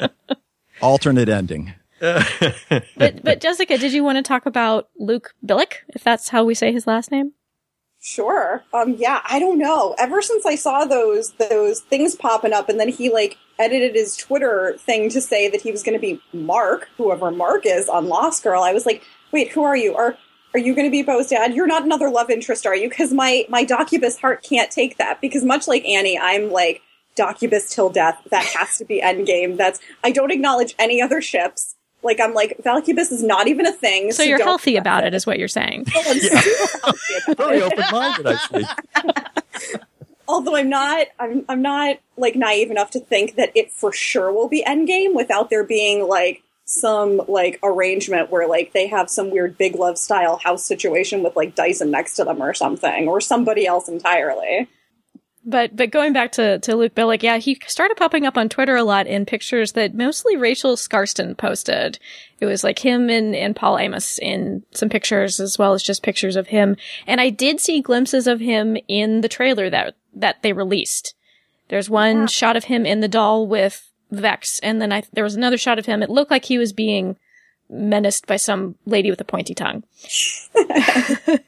set. <laughs> Alternate ending. <laughs> but but Jessica, did you want to talk about Luke Bilyk, if that's how we say his last name? Sure. Um, yeah, I don't know. Ever since I saw those those things popping up, and then he like edited his Twitter thing to say that he was going to be Mark, whoever Mark is on Lost Girl, I was like, wait, who are you? Are are you going to be Bo's dad? You're not another love interest, are you? Because my my Doccubus heart can't take that. Because much like Annie, I'm like Doccubus till death. That has to be Endgame. That's I don't acknowledge any other ships. Like I'm like Valkubus is not even a thing. So you're healthy accept about it, is what you're saying. I'm super healthy <laughs> about. Very open minded, I see. <laughs> although I'm not, I'm, I'm not like naive enough to think that it for sure will be Endgame without there being like some like arrangement where like they have some weird big love style house situation with like Dyson next to them or something or somebody else entirely. But but going back to to Luke Bilyk, yeah, he started popping up on Twitter a lot in pictures that mostly Rachel Skarsten posted. It was like him and and Paul Amos in some pictures as well as just pictures of him. And I did see glimpses of him in the trailer that that they released. There's one shot of him in the Dal with Vex, and then I there was another shot of him. It looked like he was being menaced by some lady with a pointy tongue. <laughs>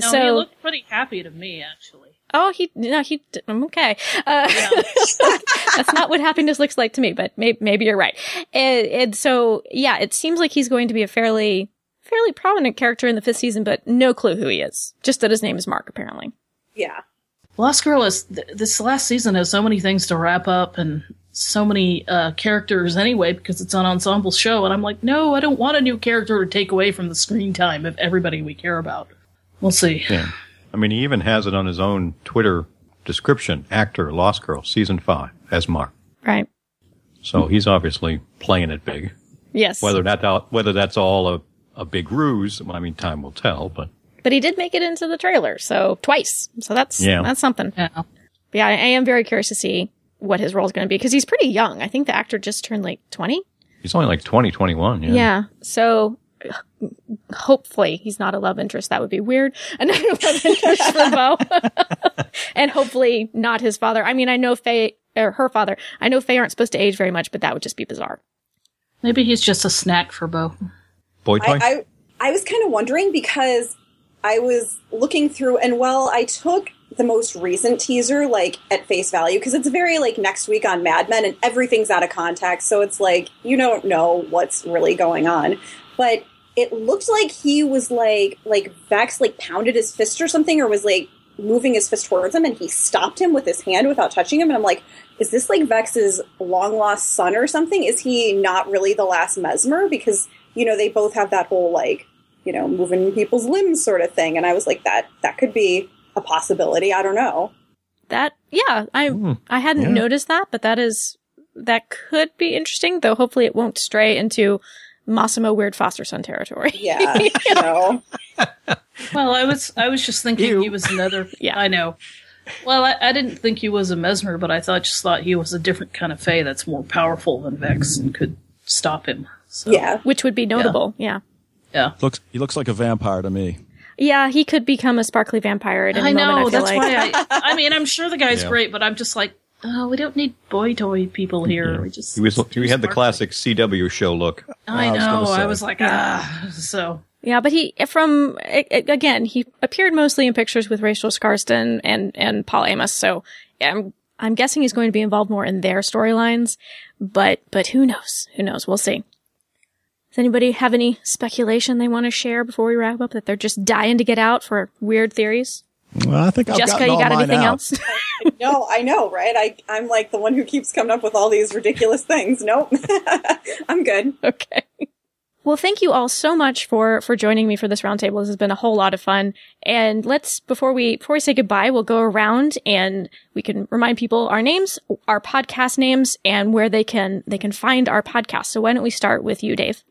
No, so he looked pretty happy to me, actually. Oh, he no, he. I'm okay. Uh, <laughs> that's not what happiness looks like to me, but may, maybe you're right. And, and so, yeah, it seems like he's going to be a fairly, fairly prominent character in the fifth season, but no clue who he is. Just that his name is Mark, apparently. Yeah. Lost Girl is th- this last season has so many things to wrap up and so many uh, characters anyway because it's an ensemble show, and I'm like, no, I don't want a new character to take away from the screen time of everybody we care about. We'll see. Yeah. I mean, he even has it on his own Twitter description, actor, Lost Girl, season five, as Mark. Right. So he's obviously playing it big. Yes. Whether that whether that's all a, a big ruse, I mean, time will tell. But but he did make it into the trailer, so twice. So that's Yeah. that's something. Yeah. But yeah, I, I am very curious to see what his role is going to be because he's pretty young. I think the actor just turned like 20. he's only like 20, 21. Yeah. Yeah. So hopefully he's not a love interest. That would be weird. <laughs> Another love interest for Bo. <laughs> and hopefully not his father. I mean, I know Fae, or her father. I know Fae aren't supposed to age very much, but that would just be bizarre. Maybe he's just a snack for Bo. Boy toy. I, I I was kind of wondering because I was looking through, and while I took the most recent teaser like at face value because it's very like next week on Mad Men, and everything's out of context, so it's like you don't know what's really going on. But it looked like he was like like Vex like pounded his fist or something, or was like moving his fist towards him, and he stopped him with his hand without touching him. And I'm like, is this like Vex's long lost son or something? Is he not really the last Mesmer? Because you know they both have that whole like you know moving people's limbs sort of thing, and I was like that that could be a possibility. I don't know. That, yeah, I, Hmm. I hadn't Yeah. noticed that, but that is, that could be interesting, though hopefully it won't stray into Massimo weird foster son territory. Yeah, <laughs> you know. <laughs> Well, I was I was just thinking Ew. he was another. <laughs> Yeah. I know. Well, I, I didn't think he was a mesmer, but I thought just thought he was a different kind of Fae that's more powerful than Vex and could stop him. So, Yeah. Which would be notable, yeah. yeah. Looks he looks like a vampire to me. Yeah, he could become a sparkly vampire at any I know. moment, I feel that's like. why I. I mean, I'm sure the guy's <laughs> Yeah. great, but I'm just like, oh, we don't need boy toy people here. We just He was. He had the classic CW show look. I I know. gonna I was like, ah. So Yeah, but he from a- a- again he appeared mostly in pictures with Rachel Skarsten and and Paul Amos. So I'm I'm guessing he's going to be involved more in their storylines. But but who knows? Who knows? We'll see. Does anybody have any speculation they want to share before we wrap up that they're just dying to get out for weird theories? Well, I think I've Jessica, gotten you got mine anything out. else? <laughs> No, I know, right? I I'm like the one who keeps coming up with all these ridiculous things. Nope. <laughs> I'm good. okay. Well, thank you all so much for for joining me for this roundtable. This has been a whole lot of fun. And let's before we before we say goodbye, we'll go around and we can remind people our names, our podcast names, and where they can they can find our podcast. So why don't we start with you, Dave?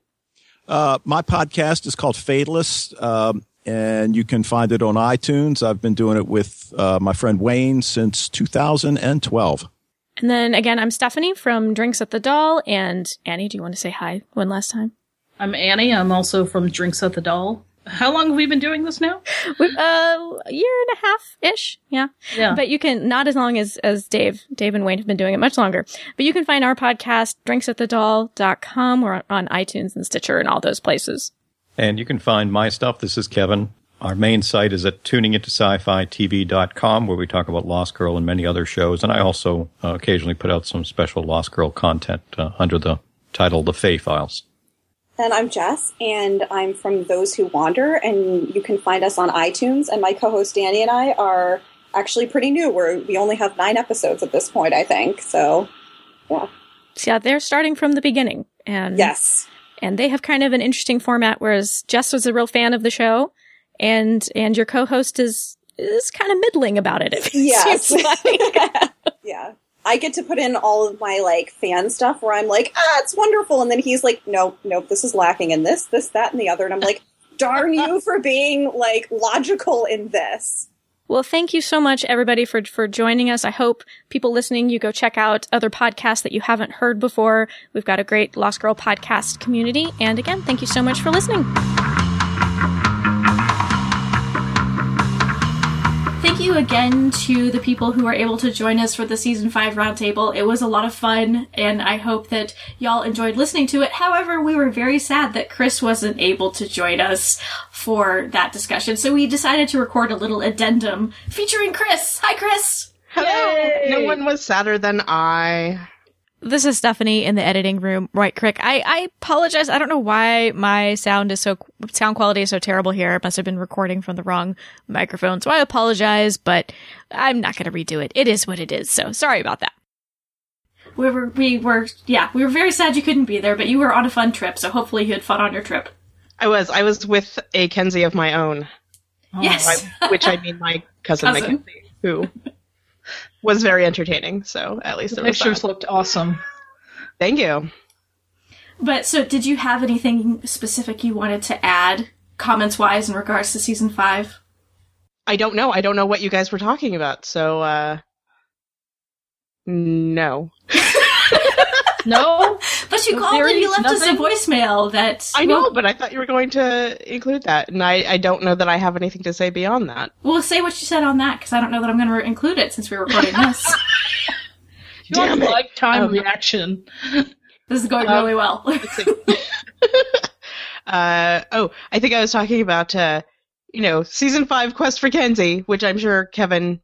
Uh, my podcast is called Fatalist, um, and you can find it on iTunes. I've been doing it with uh, my friend Wayne since 2012. And then again, I'm Stephanie from Drinks at the Dal. And Annie, do you want to say hi one last time? I'm Annie. I'm also from Drinks at the Dal. How long have we been doing this now? We- uh, a year and a half ish. Yeah. Yeah. But you can, not as long as, as Dave, Dave and Wayne have been doing it much longer, but you can find our podcast, drinksatthedal.com or on iTunes and Stitcher and all those places. And you can find my stuff. This is Kevin. Our main site is at tuningintosci-fi-tv.com where we talk about Lost Girl and many other shows. And I also uh, occasionally put out some special Lost Girl content uh, under the title The Fae Files. And I'm Jess, and I'm from Those Who Wander, and you can find us on iTunes. And my co-host Danny and I are actually pretty new. We're we only have nine episodes at this point, I think. So, yeah, So yeah, they're starting from the beginning and, yes, and they have kind of an interesting format, whereas Jess was a real fan of the show and, and your co-host is, is kind of middling about it. It Yes. like. <laughs> yeah. I get to put in all of my like fan stuff where I'm like, ah, it's wonderful. And then he's like, nope, nope, this is lacking in this, this, that, and the other. And I'm like, darn you for being like logical in this. Well, thank you so much, everybody, for for joining us. I hope people listening, you go check out other podcasts that you haven't heard before. We've got a great Lost Girl podcast community. And again, thank you so much for listening. Thank you again to the people who were able to join us for the season five roundtable. It was a lot of fun, and I hope that y'all enjoyed listening to it. However, we were very sad that Chris wasn't able to join us for that discussion, so we decided to record a little addendum featuring Chris. Hi, Chris! Hello. No one was sadder than I. This is Stephanie in the editing room. Right, Crick. I, I apologize. I don't know why my sound is so sound quality is so terrible here. I must have been recording from the wrong microphone, so I apologize. But I'm not going to redo it. It is what it is. So sorry about that. We were we were yeah we were very sad you couldn't be there, but you were on a fun trip. So hopefully you had fun on your trip. I was. I was with a Kenzi of my own, yes. by which I mean my cousin, Cousin. Mackenzie, who was very entertaining. So at least The there was pictures that. looked awesome. Thank you. But so did you have anything specific you wanted to add comments wise in regards to season five? I don't know. I don't know what you guys were talking about. So uh no. <laughs> No, But you No called and you theories, left us a voicemail that I know, well, but I thought you were going to include that, and I, I don't know that I have anything to say beyond that. Well, say what you said on that because I don't know that I'm going to re- include it since we're recording <laughs> this. you Damn it. lifetime Um, reaction. this is going Um, really well. <laughs> <laughs> uh, oh, I think I was talking about, uh, you know, season five Quest for Kenzi, which I'm sure Kevin,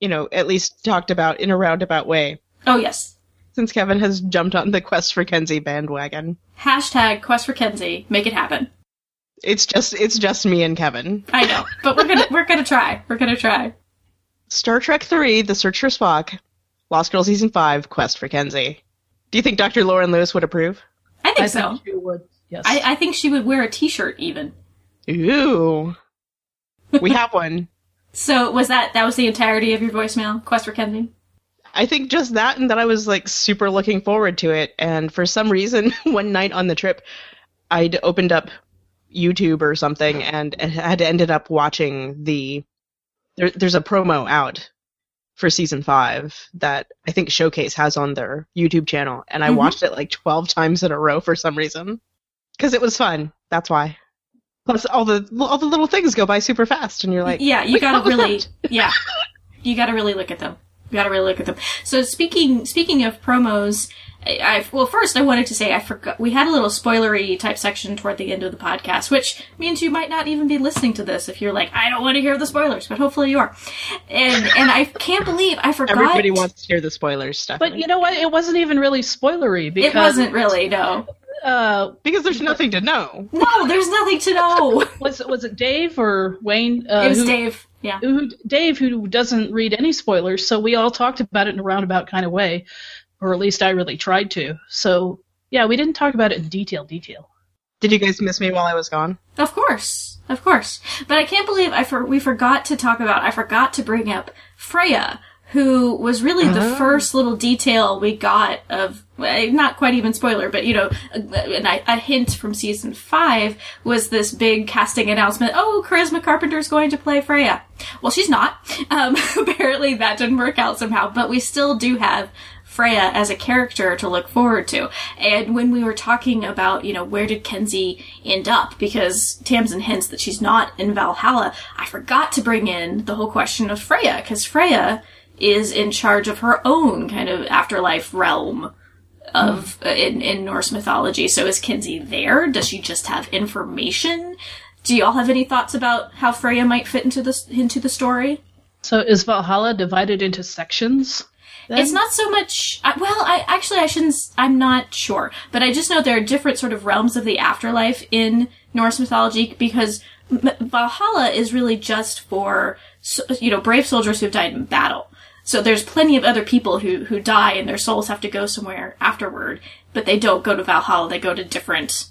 you know, at least talked about in a roundabout way, oh yes. Since Kevin has jumped on the Quest for Kenzi bandwagon. Hashtag Quest for Kenzi. Make it happen. It's just, it's just me and Kevin. I know, but we're gonna we're gonna try. We're gonna try. Star Trek Three: The Search for Spock, Lost Girl season five Quest for Kenzi. Do you think Dr. Lauren Lewis would approve? I think I so. think you would. Yes. I, I think she would wear a T-shirt even. Ooh, we have one. <laughs> So was that that was the entirety of your voicemail? Quest for Kenzi. I think just that, and that I was like super looking forward to it. And for some reason, <laughs> one night on the trip, I'd opened up YouTube or something and had ended up watching the. There, there's a promo out for season five that I think Showcase has on their YouTube channel, and I Mhm. watched it like 12 times in a row for some reason because it was fun. That's why. Plus, all the all the little things go by super fast, and you're like, yeah, you gotta really, yeah, <laughs> you gotta really look at them. You gotta really look at them. So speaking speaking of promos, I, I well first I wanted to say I forgot we had a little spoilery type section toward the end of the podcast, which means you might not even be listening to this if you're like I don't want to hear the spoilers, but hopefully you are. And and I can't believe I forgot. Everybody wants to hear the spoilers stuff. but you know what? It wasn't even really spoilery because It wasn't really no. Uh, because there's nothing to know. No, there's nothing to know. <laughs> was was it Dave or Wayne? Uh, it was who- Dave. Yeah. Who, Dave, who doesn't read any spoilers, so we all talked about it in a roundabout kind of way, or at least I really tried to. So yeah, we didn't talk about it in detail. Detail. Did you guys miss me while I was gone? Of course, of course. But I can't believe I for- we forgot to talk about. I forgot to bring up Freya, who was really the first little detail we got of. eh, Not quite even spoiler, but you know, a, a, a hint from season five was this big casting announcement. Oh, Charisma Carpenter's going to play Freya. Well, she's not. Um, <laughs> apparently that didn't work out somehow, but we still do have Freya as a character to look forward to. And when we were talking about, you know, where did Kenzi end up? Because Tamsin hints that she's not in Valhalla, I forgot to bring in the whole question of Freya, because Freya is in charge of her own kind of afterlife realm of uh, in, in Norse mythology. So is Kenzi there? Does she just have information? Do y'all have any thoughts about how Freya might fit into this into the story? So is Valhalla divided into sections? then? It's not so much. Well, I actually I shouldn't. I'm not sure, but I just know there are different sort of realms of the afterlife in Norse mythology because Valhalla is really just for you know brave soldiers who've died in battle. So there's plenty of other people who who die and their souls have to go somewhere afterward, but they don't go to Valhalla. They go to different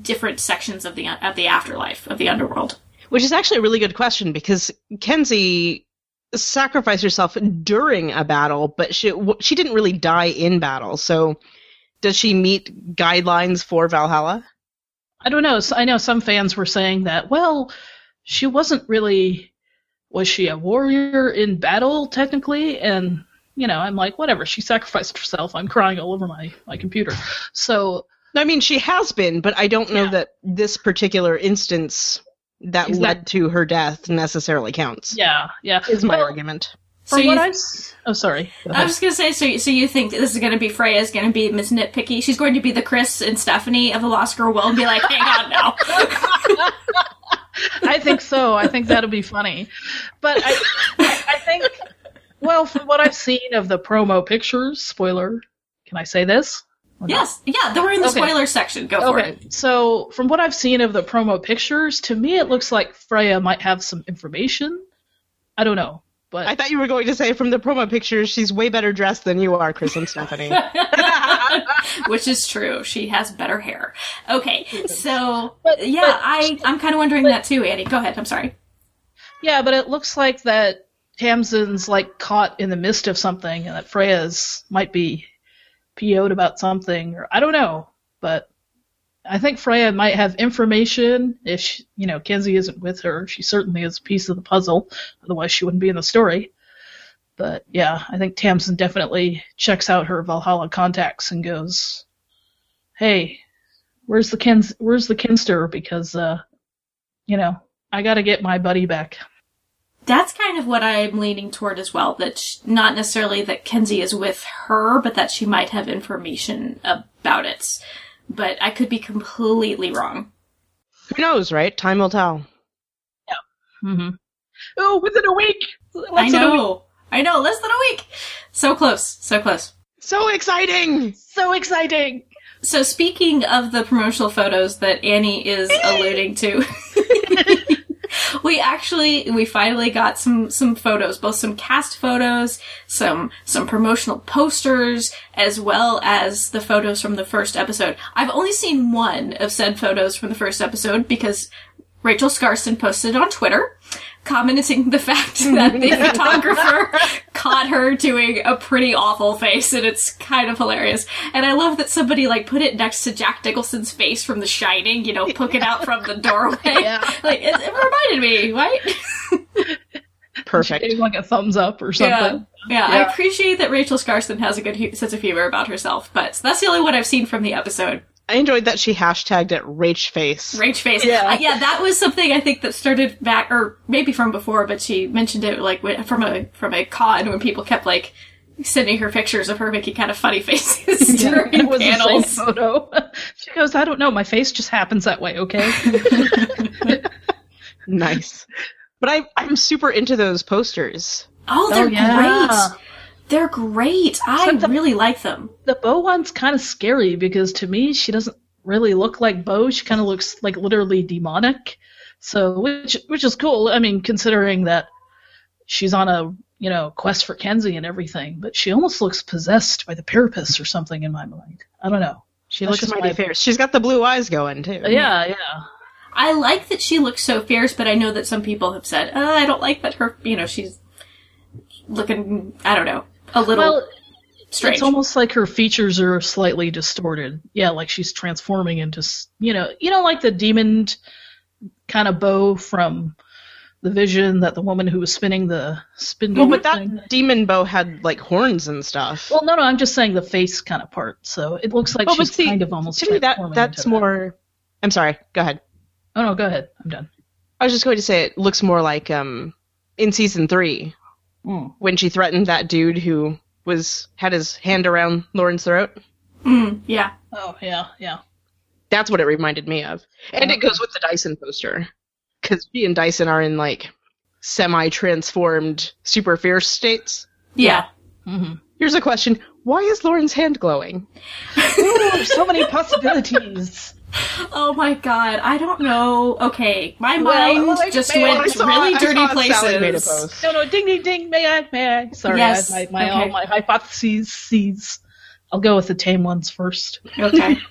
different sections of the of the afterlife of the underworld. Which is actually a really good question because Kenzi sacrificed herself during a battle, but she she didn't really die in battle. So, does she meet guidelines for Valhalla? I don't know. I know some fans were saying that. Well, she wasn't really. Was she a warrior in battle technically? And you know, I'm like, whatever. She sacrificed herself. I'm crying all over my my computer. So I mean, she has been, but I don't know Yeah. that this particular instance that that- led to her death necessarily counts. yeah, yeah. Is my Well, argument. So From you what th- I've oh sorry. I was gonna say, so so you think this is gonna be Freya's gonna be Miss Nitpicky? She's going to be the Chris and Stephanie of the Lost Girl world and be like, hang on now. <laughs> I think so. I think that'll be funny. But I, I, I think, well, from what I've seen of the promo pictures, spoiler, can I say this? Yes, yeah, we're in the Okay. spoiler section. Go for Okay, it. so from what I've seen of the promo pictures, to me it looks like Freya might have some information. I don't know, but I thought you were going to say from the promo pictures, she's way better dressed than you are, Chris and Stephanie. <laughs> Which is true. She has better hair. Okay, so But- yeah, but- I I'm kind of wondering that too, Annie. Go ahead. I'm sorry. yeah, but it looks like that Tamsin's like caught in the midst of something, and that Freya's might be PO'd about something, or I don't know, but. I think Freya might have information if she, you know Kenzi isn't with her. She certainly is a piece of the puzzle. Otherwise, she wouldn't be in the story. But yeah, I think Tamsin definitely checks out her Valhalla contacts and goes, "Hey, where's the Kins? Where's the Kinster? Because uh, you know, I got to get my buddy back." That's kind of what I'm leaning toward as well. That sh- not necessarily that Kenzi is with her, but that she might have information about it. But I could be completely wrong. Who knows, right? Time will tell. Mm-hmm. Oh, within a week. I Less than a week. know. I know. Less than a week. So close. So close. So exciting! So exciting. So speaking of the promotional photos that Annie is alluding to, <laughs> we actually we finally got some some photos, both some cast photos, some some promotional posters, as well as the photos from the first episode. I've only seen one of said photos from the first episode because Rachel Skarsten posted on Twitter commenting the fact <laughs> that the <laughs> photographer caught her doing a pretty awful face and it's kind of hilarious. And I love that somebody like put it next to Jack Nicholson's face from The Shining, you know, poking out from the doorway. Yeah. <laughs> Like it, it reminded me, right? Perfect. Gave like a thumbs up or something. Yeah. yeah, I appreciate that Rachel Skarsten has a good hu- sense of humor about herself, but that's the only one I've seen from the episode. I enjoyed that she hashtagged it Rach Face. Rage face. Yeah. Uh, yeah, that was something I think that started back, or maybe from before, but she mentioned it like from a from a con when people kept like sending her pictures of her making kind of funny <laughs> faces during it was the panels. same <laughs> photo. she goes, I don't know, my face just happens that way, okay? <laughs> Nice. But I, I'm super into those posters. Oh, they're Oh, yeah. great. They're great. I Except the- really like them. the Bo one's kind of scary because to me she doesn't really look like Bo. She kind of looks like literally demonic. So which which is cool. I mean, considering that she's on a you know quest for Kenzi and everything, but she almost looks possessed by the Pyrippus or something in my mind. I don't know. She looks mighty my... fierce. She's got the blue eyes going too. Yeah, yeah. I like that she looks so fierce, but I know that some people have said, uh, I don't like that her, you know, she's looking, I don't know, a little Well, strange. It's almost like her features are slightly distorted. Yeah, like she's transforming into, you know, you know, like the demon kind of Bo from the vision that the woman who was spinning the spindle. Well, but that thing- demon Bo had like horns and stuff. Well, no, no, I'm just saying the face kind of part. So it looks like Oh, she's see, kind of almost to me that that's into that. more. I'm sorry. Go ahead. Oh no, go ahead. I'm done. I was just going to say it looks more like um in season three Mm. when she threatened that dude who was had his hand around Lauren's throat. Mm, yeah. Oh yeah, yeah. That's what it reminded me of, and it goes with the Dyson poster because she and Dyson are in like semi-transformed, super fierce states. Yeah. hmm Here's a question: Why is Lauren's hand glowing? Ooh, so many possibilities. <laughs> <laughs> Oh my god, I don't know. Okay, my Well, mind well, I- just man, went I saw- really I dirty saw made a places. post. No, no, ding, ding, ding. May I? May I? Sorry, Yes, I, my my, okay. all my hypotheses. Seeds. I'll go with the tame ones first. Okay. <laughs>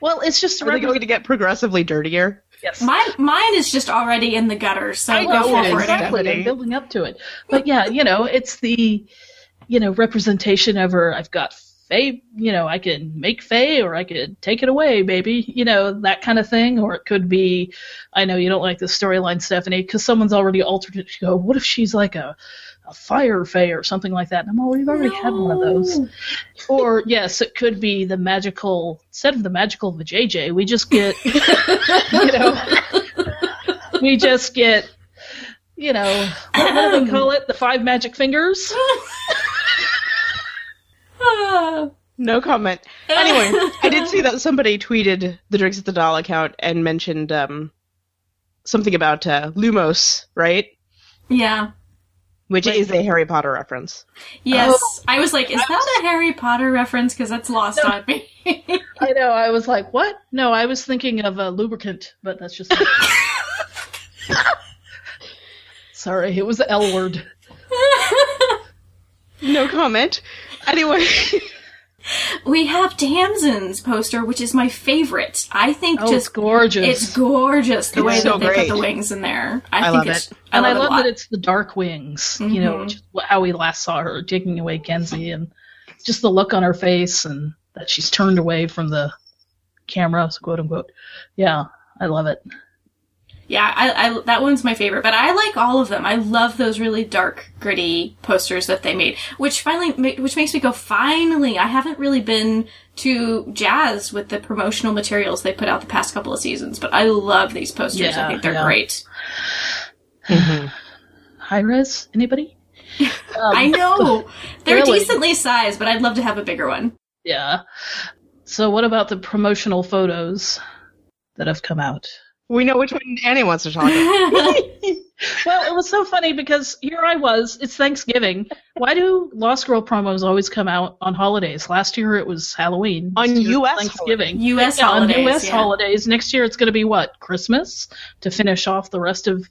Well, it's just Are they going to get progressively dirtier? Yes. My mine is just already in the gutter, so I go know, for it. exactly. I'm building up to it. But yeah, you know, it's the, you know, representation of her. I've got Fae, you know, I can make Fae or I could take it away, baby. You know, that kind of thing. Or it could be, I know you don't like the storyline, Stephanie, because someone's already altered it. You go, what if she's like a, a fire Fae or something like that? And I'm, oh, we've already had one of those. Or yes, it could be the magical, instead of the magical JJ, we just get, <laughs> you know, we just get, you know, what, what do they um. call it? The five magic fingers? <laughs> <laughs> No comment. Anyway, I did see that somebody tweeted the Drinks at the Doll account and mentioned um, something about uh, Lumos, right? yeah. Which is a Harry Potter reference. Yes. Oh. I was like, is that a Harry Potter reference? Because that's lost on me. <laughs> I know, I was like, what? No, I was thinking of a lubricant, but that's just. <laughs> Sorry, it was the L word. No comment. Anyway, <laughs> we have Tamsin's poster, which is my favorite. I think Oh, it's just gorgeous. it's gorgeous the It's way so that they great. put the wings in there. I, I think love it's, it. I and love, I love a lot. that it's the dark wings, you know, Mhm. which is wh- how we last saw her taking away Kenzi, and just the look on her face, and that she's turned away from the camera, quote unquote. Yeah, I love it. Yeah, I, I that one's my favorite, but I like all of them. I love those really dark, gritty posters that they made, which finally, which makes me go, finally. I haven't really been too jazzed with the promotional materials they put out the past couple of seasons, but I love these posters. I think they're yeah. great. High res, anybody? <laughs> Um, I know <laughs> they're Really? decently sized, but I'd love to have a bigger one. Yeah. So, what about the promotional photos that have come out? We know which one Annie wants to talk about. <laughs> <laughs> Well, it was so funny because here I was. It's Thanksgiving. Why do Lost Girl promos always come out on holidays? Last year it was Halloween. On This year US Thanksgiving. U.S. Yeah, holidays. on U.S. yeah. holidays. Next year it's going to be what? Christmas to finish off the rest of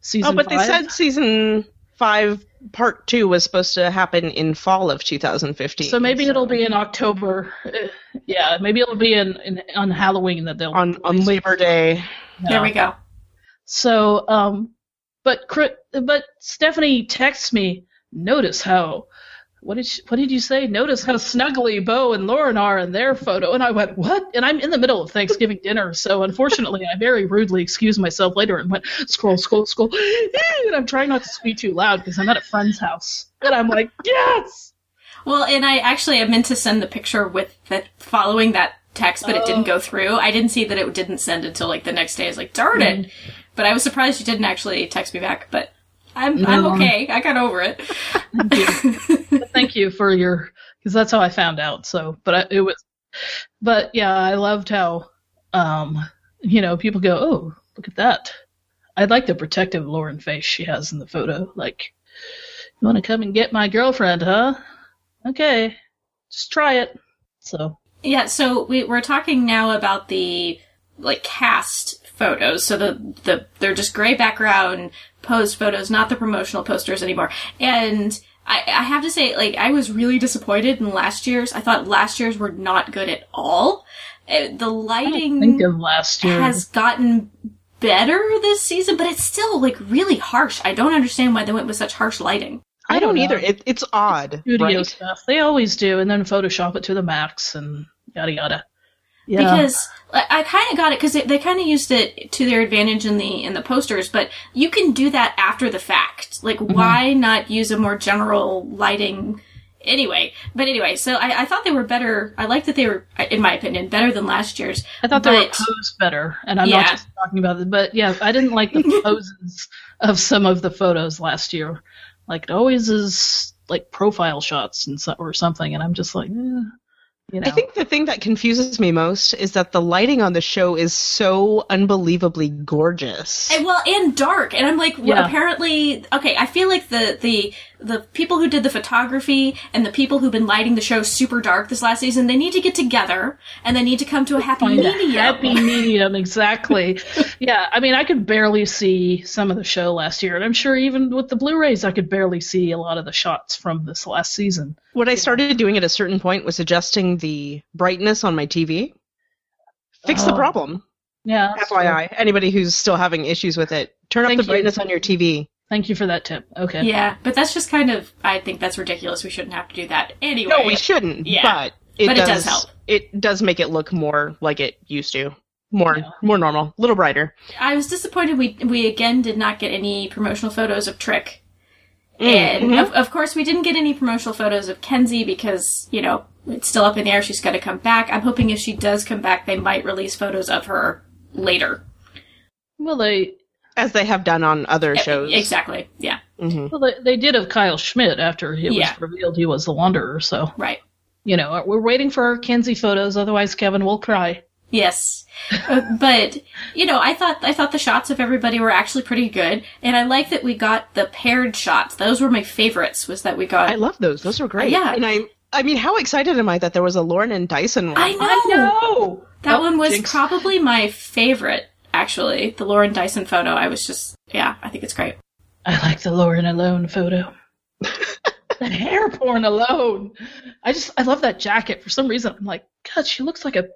season Oh, but they said season five, part two, was supposed to happen in fall of 2015. so maybe it'll be in October. Uh, Yeah, maybe it'll be in, in on Halloween that they'll on on Labor Day. There we go. So, um, but but Stephanie texts me. Notice how. What did she, what did you say? Notice how snuggly Bo and Lauren are in their photo. And I went, what? And I'm in the middle of Thanksgiving dinner, so unfortunately, I very rudely excused myself later and went scroll, scroll, scroll. <laughs> And I'm trying not to speak too loud because I'm at a friend's house. And I'm like, yes. Well, and I actually I meant to send the picture with the following that text, but it didn't go through. I didn't see that it didn't send until like the next day. I was like, darn it! But I was surprised you didn't actually text me back. But I'm I'm okay. I got over it. But <laughs> thank you for your because that's how I found out. So, but I, it was, but yeah, I loved how, um, you know, people go, oh, look at that. I like the protective Lauren face she has in the photo. Like, you want to come and get my girlfriend, huh? Okay, just try it. So, Yeah, so we, we're talking now about the like cast photos. So the the they're just gray background posed photos, not the promotional posters anymore. And I, I have to say, like, I was really disappointed in last year's. I thought last year's were not good at all. Uh, The lighting think of last year. has gotten better this season, but it's still like really harsh. I don't understand why they went with such harsh lighting. I don't know. either. It, it's odd, studio right? stuff. They always do, and then Photoshop it to the max and yada yada. Yeah. because I, I kind of got it because they, kind of used it to their advantage in the in the posters, but you can do that after the fact. Like, why not use a more general lighting? Anyway, but anyway, so I, I thought they were better. I like that they were, in my opinion, better than last year's. I thought they were but- posed better, and I'm Yeah. not just talking about it, but yeah, I didn't like the <laughs> poses of some of the photos last year. Like it always is like profile shots and so, or something, and I'm just like, eh, you know. I think the thing that confuses me most is that the lighting on the show is so unbelievably gorgeous. And, well, and dark, and I'm like, well, Yeah. apparently, okay. I feel like the the the people who did the photography and the people who've been lighting the show super dark this last season, they need to get together and they need to come to a happy Find a medium. happy medium, exactly. <laughs> yeah, I mean, I could barely see some of the show last year, and I'm sure even with the Blu-rays, I could barely see a lot of the shots from this last season. What I started doing at a certain point was adjusting the brightness on my TV. Fix the Oh. problem. Yeah. that's true. FYI, anybody who's still having issues with it, turn Thank up the you. brightness on your TV. Thank you for that tip. Okay. Yeah, but that's just kind of. I think that's ridiculous. We shouldn't have to do that anyway. No, we shouldn't. Yeah. But it But it does, does help. It does make it look more like it used to. More, Yeah. more normal, a little brighter. I was disappointed. We we again did not get any promotional photos of Trick, and mm-hmm. of, of course we didn't get any promotional photos of Kenzi because you know it's still up in the air. She's got to come back. I'm hoping if she does come back, they might release photos of her later. Well, they As they have done on other shows. Exactly. Yeah. Mhm. well they, they did of Kyle Schmid after it Yeah. was revealed he was the Wanderer. So Right. you know we're waiting for our Kenzi photos. Otherwise, Kevin will cry. Yes, Uh, but you know, I thought I thought the shots of everybody were actually pretty good, and I like that we got the paired shots. Those were my favorites. Was that we got? I love those. Those were great. Yeah. And I, I mean, how excited am I that there was a Lauren and Dyson one? I know. know. That Oh, one was jinx. probably my favorite. Actually, the Lauren Dyson photo. I was just yeah, I think it's great. I like the Lauren alone photo. <laughs> that hair porn alone. I just I love that jacket for some reason. I'm like, God, she looks like a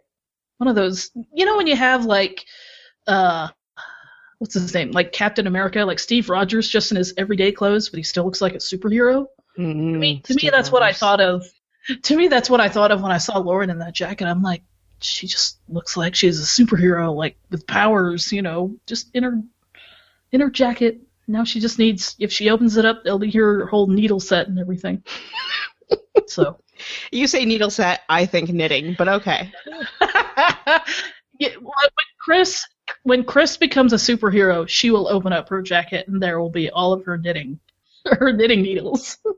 one of those. You know when you have like, uh, what's his name? Like Captain America, like Steve Rogers, just in his everyday clothes, but he still looks like a superhero. Mm, To me, to me, that's what I thought of. To me, that's what I thought of when I saw Lauren in that jacket. I'm like, she just looks like she's a superhero, like with powers, you know, just in her in her jacket. Now she just needs, if she opens it up, they'll be her whole needle set and everything. <laughs> so, You say needle set, I think knitting, but okay. <laughs> yeah, when Chris when Chris becomes a superhero, she will open up her jacket and there will be all of her knitting, <laughs> her knitting needles. <laughs>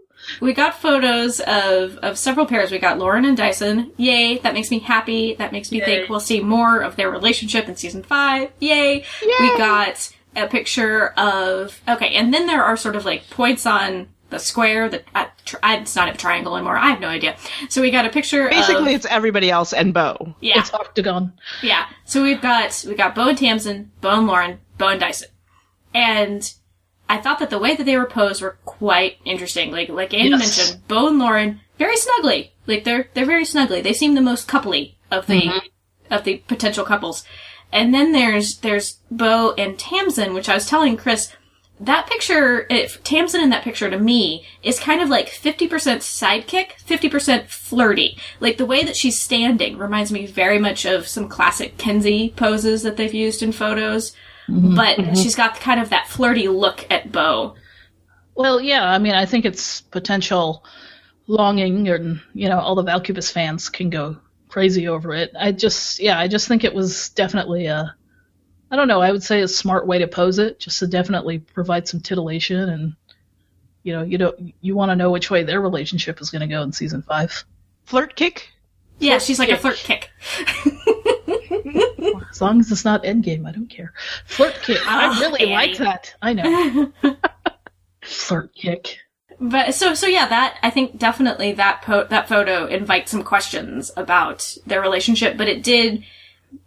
We got photos of, of several pairs. We got Lauren and Dyson. Yay. That makes me happy. That makes me Yay. think we'll see more of their relationship in season five. Yay. We got a picture of, okay, and then there are sort of like points on the square that, uh, tr- uh, it's not a triangle anymore. I have no idea. So we got a picture Basically, of, it's everybody else and Bo. yeah, It's octagon. yeah. So we've got, we got Bo and Tamsin, Bo and Lauren, Bo and Dyson. And I thought that the way that they were posed were quite interesting. Like like Annie Yes. mentioned, Bo and Lauren very snugly. Like they're they're very snugly. They seem the most coupley of the of the potential couples. And then there's there's Bo and Tamsin, which I was telling Chris. That picture, if Tamsin in that picture to me is kind of like 50% sidekick, 50% flirty. Like the way that she's standing reminds me very much of some classic Kenzi poses that they've used in photos. Mm-hmm. But mm-hmm. she's got kind of that flirty look at Bo. Well, yeah, I mean, I think it's potential longing, and you know, all the Valkubus fans can go crazy over it. I just, yeah, I just think it was definitely a, I don't know, I would say a smart way to pose it, just to definitely provide some titillation, and you know, you don't, you want to know which way their relationship is going to go in season five. Flirt kick? Yeah, she's like a flirt kick. <laughs> As long as it's not Endgame, I don't care. Flirt kick, I Oh, really Annie. like that. I know. <laughs> Flirt kick. But so so yeah, that I think definitely that po- that photo invites some questions about their relationship, but it did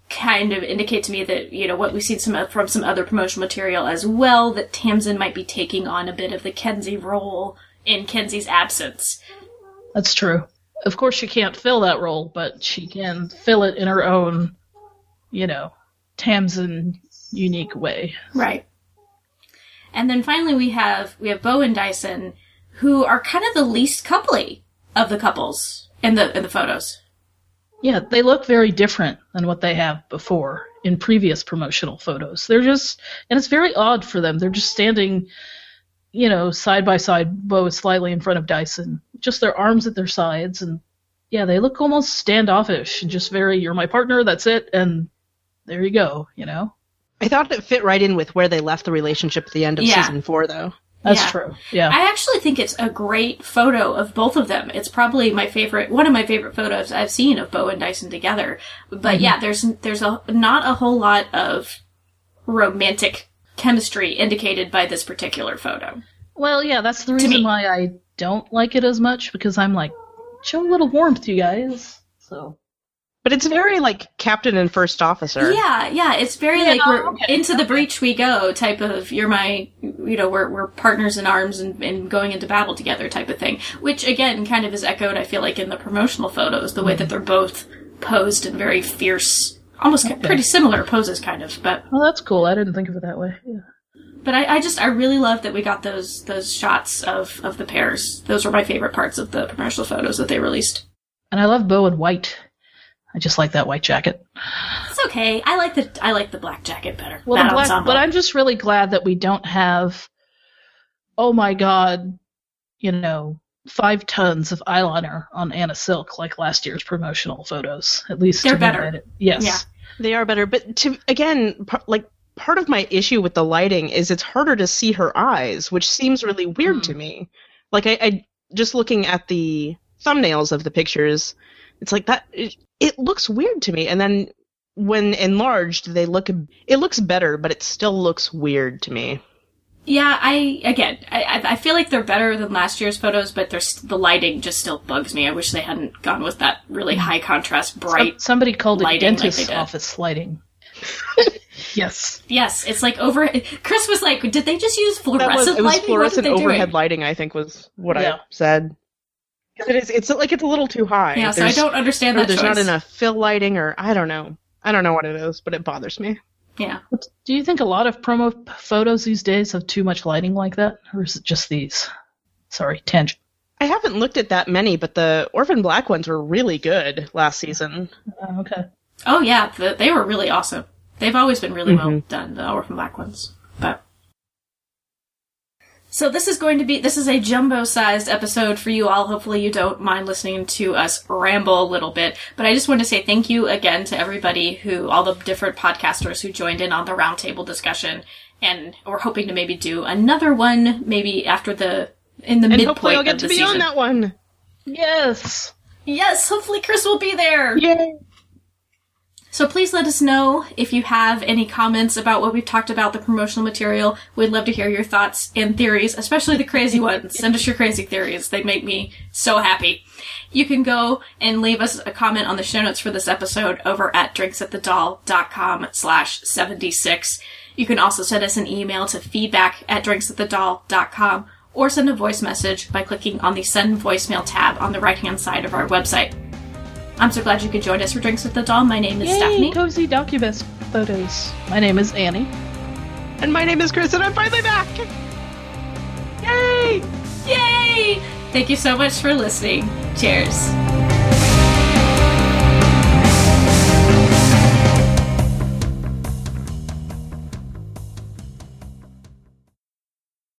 kind of indicate to me that you know what we've seen some from some other promotional material as well that Tamsin might be taking on a bit of the Kenzi role in Kenzi's absence. That's true. Of course, she can't fill that role, but she can fill it in her own, you know, Tamsin unique way. Right. And then finally we have we have Bo and Dyson, who are kind of the least coupley of the couples in the in the photos. Yeah, they look very different than what they have before in previous promotional photos. They're just, and it's very odd for them. They're just standing, you know, side by side, Bo is slightly in front of Dyson, just their arms at their sides, and yeah, they look almost standoffish and just very, you're my partner, that's it, and there you go, you know? I thought it fit right in with where they left the relationship at the end of Yeah. season four, though. That's Yeah. true. Yeah. I actually think it's a great photo of both of them. It's probably my favorite, one of my favorite photos I've seen of Bo and Dyson together. But mm-hmm. yeah, there's there's a not a whole lot of romantic chemistry indicated by this particular photo. Well, yeah, that's the reason why I don't like it as much because I'm like, show a little warmth, you guys. So But it's very like captain and first officer. Yeah, yeah, it's very Yeah, like we're okay, into the breach we go type of you're my you know we're we're partners in arms and, and going into battle together type of thing. Which again kind of is echoed I feel like in the promotional photos the way that mm-hmm. they're both posed in very fierce almost pretty similar poses, kind of. But Well, that's cool. I didn't think of it that way. Yeah. but I, I just I really love that we got those those shots of of the pairs. Those were my favorite parts of the promotional photos that they released. And I love Bo and white. I just like that white jacket. It's okay. I like the I like the black jacket better. Well, that the black, ensemble. but I'm just really glad that we don't have, oh my god, you know, five tons of eyeliner on Anna Silk like last year's promotional photos. At least They're better. that Yes. Yeah. They are better, but to again, par- like part of my issue with the lighting is it's harder to see her eyes, which seems really weird to hmm. me. Like I, I just looking at the thumbnails of the pictures, it's like that. It, it looks weird to me, and then when enlarged, they look. It looks better, but it still looks weird to me. Yeah, I again, I I feel like they're better than last year's photos, but there's the lighting just still bugs me. I wish they hadn't gone with that really high contrast, bright. Some- somebody called it lighting like dentist office lighting. <laughs> yes. yes, it's like over. Chris was like, "Did they just use That fluorescent was it was lighting? fluorescent what are they overhead doing?" lighting. I think was what Yeah. I said. 'Cause It is. It's like it's a little too high. Yeah, so I don't understand or that there's choice. not enough fill lighting, or I don't know. I don't know what it is, but it bothers me. Yeah, Do you think a lot of promo photos these days have too much lighting like that? Or is it just these? Sorry, tangent. I haven't looked at that many, but the Orphan Black ones were really good last season. Uh, okay. Oh yeah, the, they were really awesome. They've always been really well Mhm. done, the Orphan Black ones. But so this is going to be this is a jumbo-sized episode for you all. Hopefully you don't mind listening to us ramble a little bit. But I just want to say thank you again to everybody who all the different podcasters who joined in on the roundtable discussion. And we're hoping to maybe do another one maybe after the in the And midpoint hopefully I'll get to be season. on that one. Yes. Yes, hopefully Chris will be there. Yay! So please let us know if you have any comments about what we've talked about, the promotional material. We'd love to hear your thoughts and theories, especially the crazy ones. Send us your crazy theories. They make me so happy. You can go and leave us a comment on the show notes for this episode over at drinksatthedal.com slash 76. You can also send us an email to feedback at drinksatthedal.com or send a voice message by clicking on the send voicemail tab on the right hand side of our website. I'm so glad you could join us for Drinks with the Dal. My name is Yay, Stephanie. cozy Doccubus photos. My name is Annie. And my name is Chris, and I'm finally back. Yay! Yay! Thank you so much for listening. Cheers.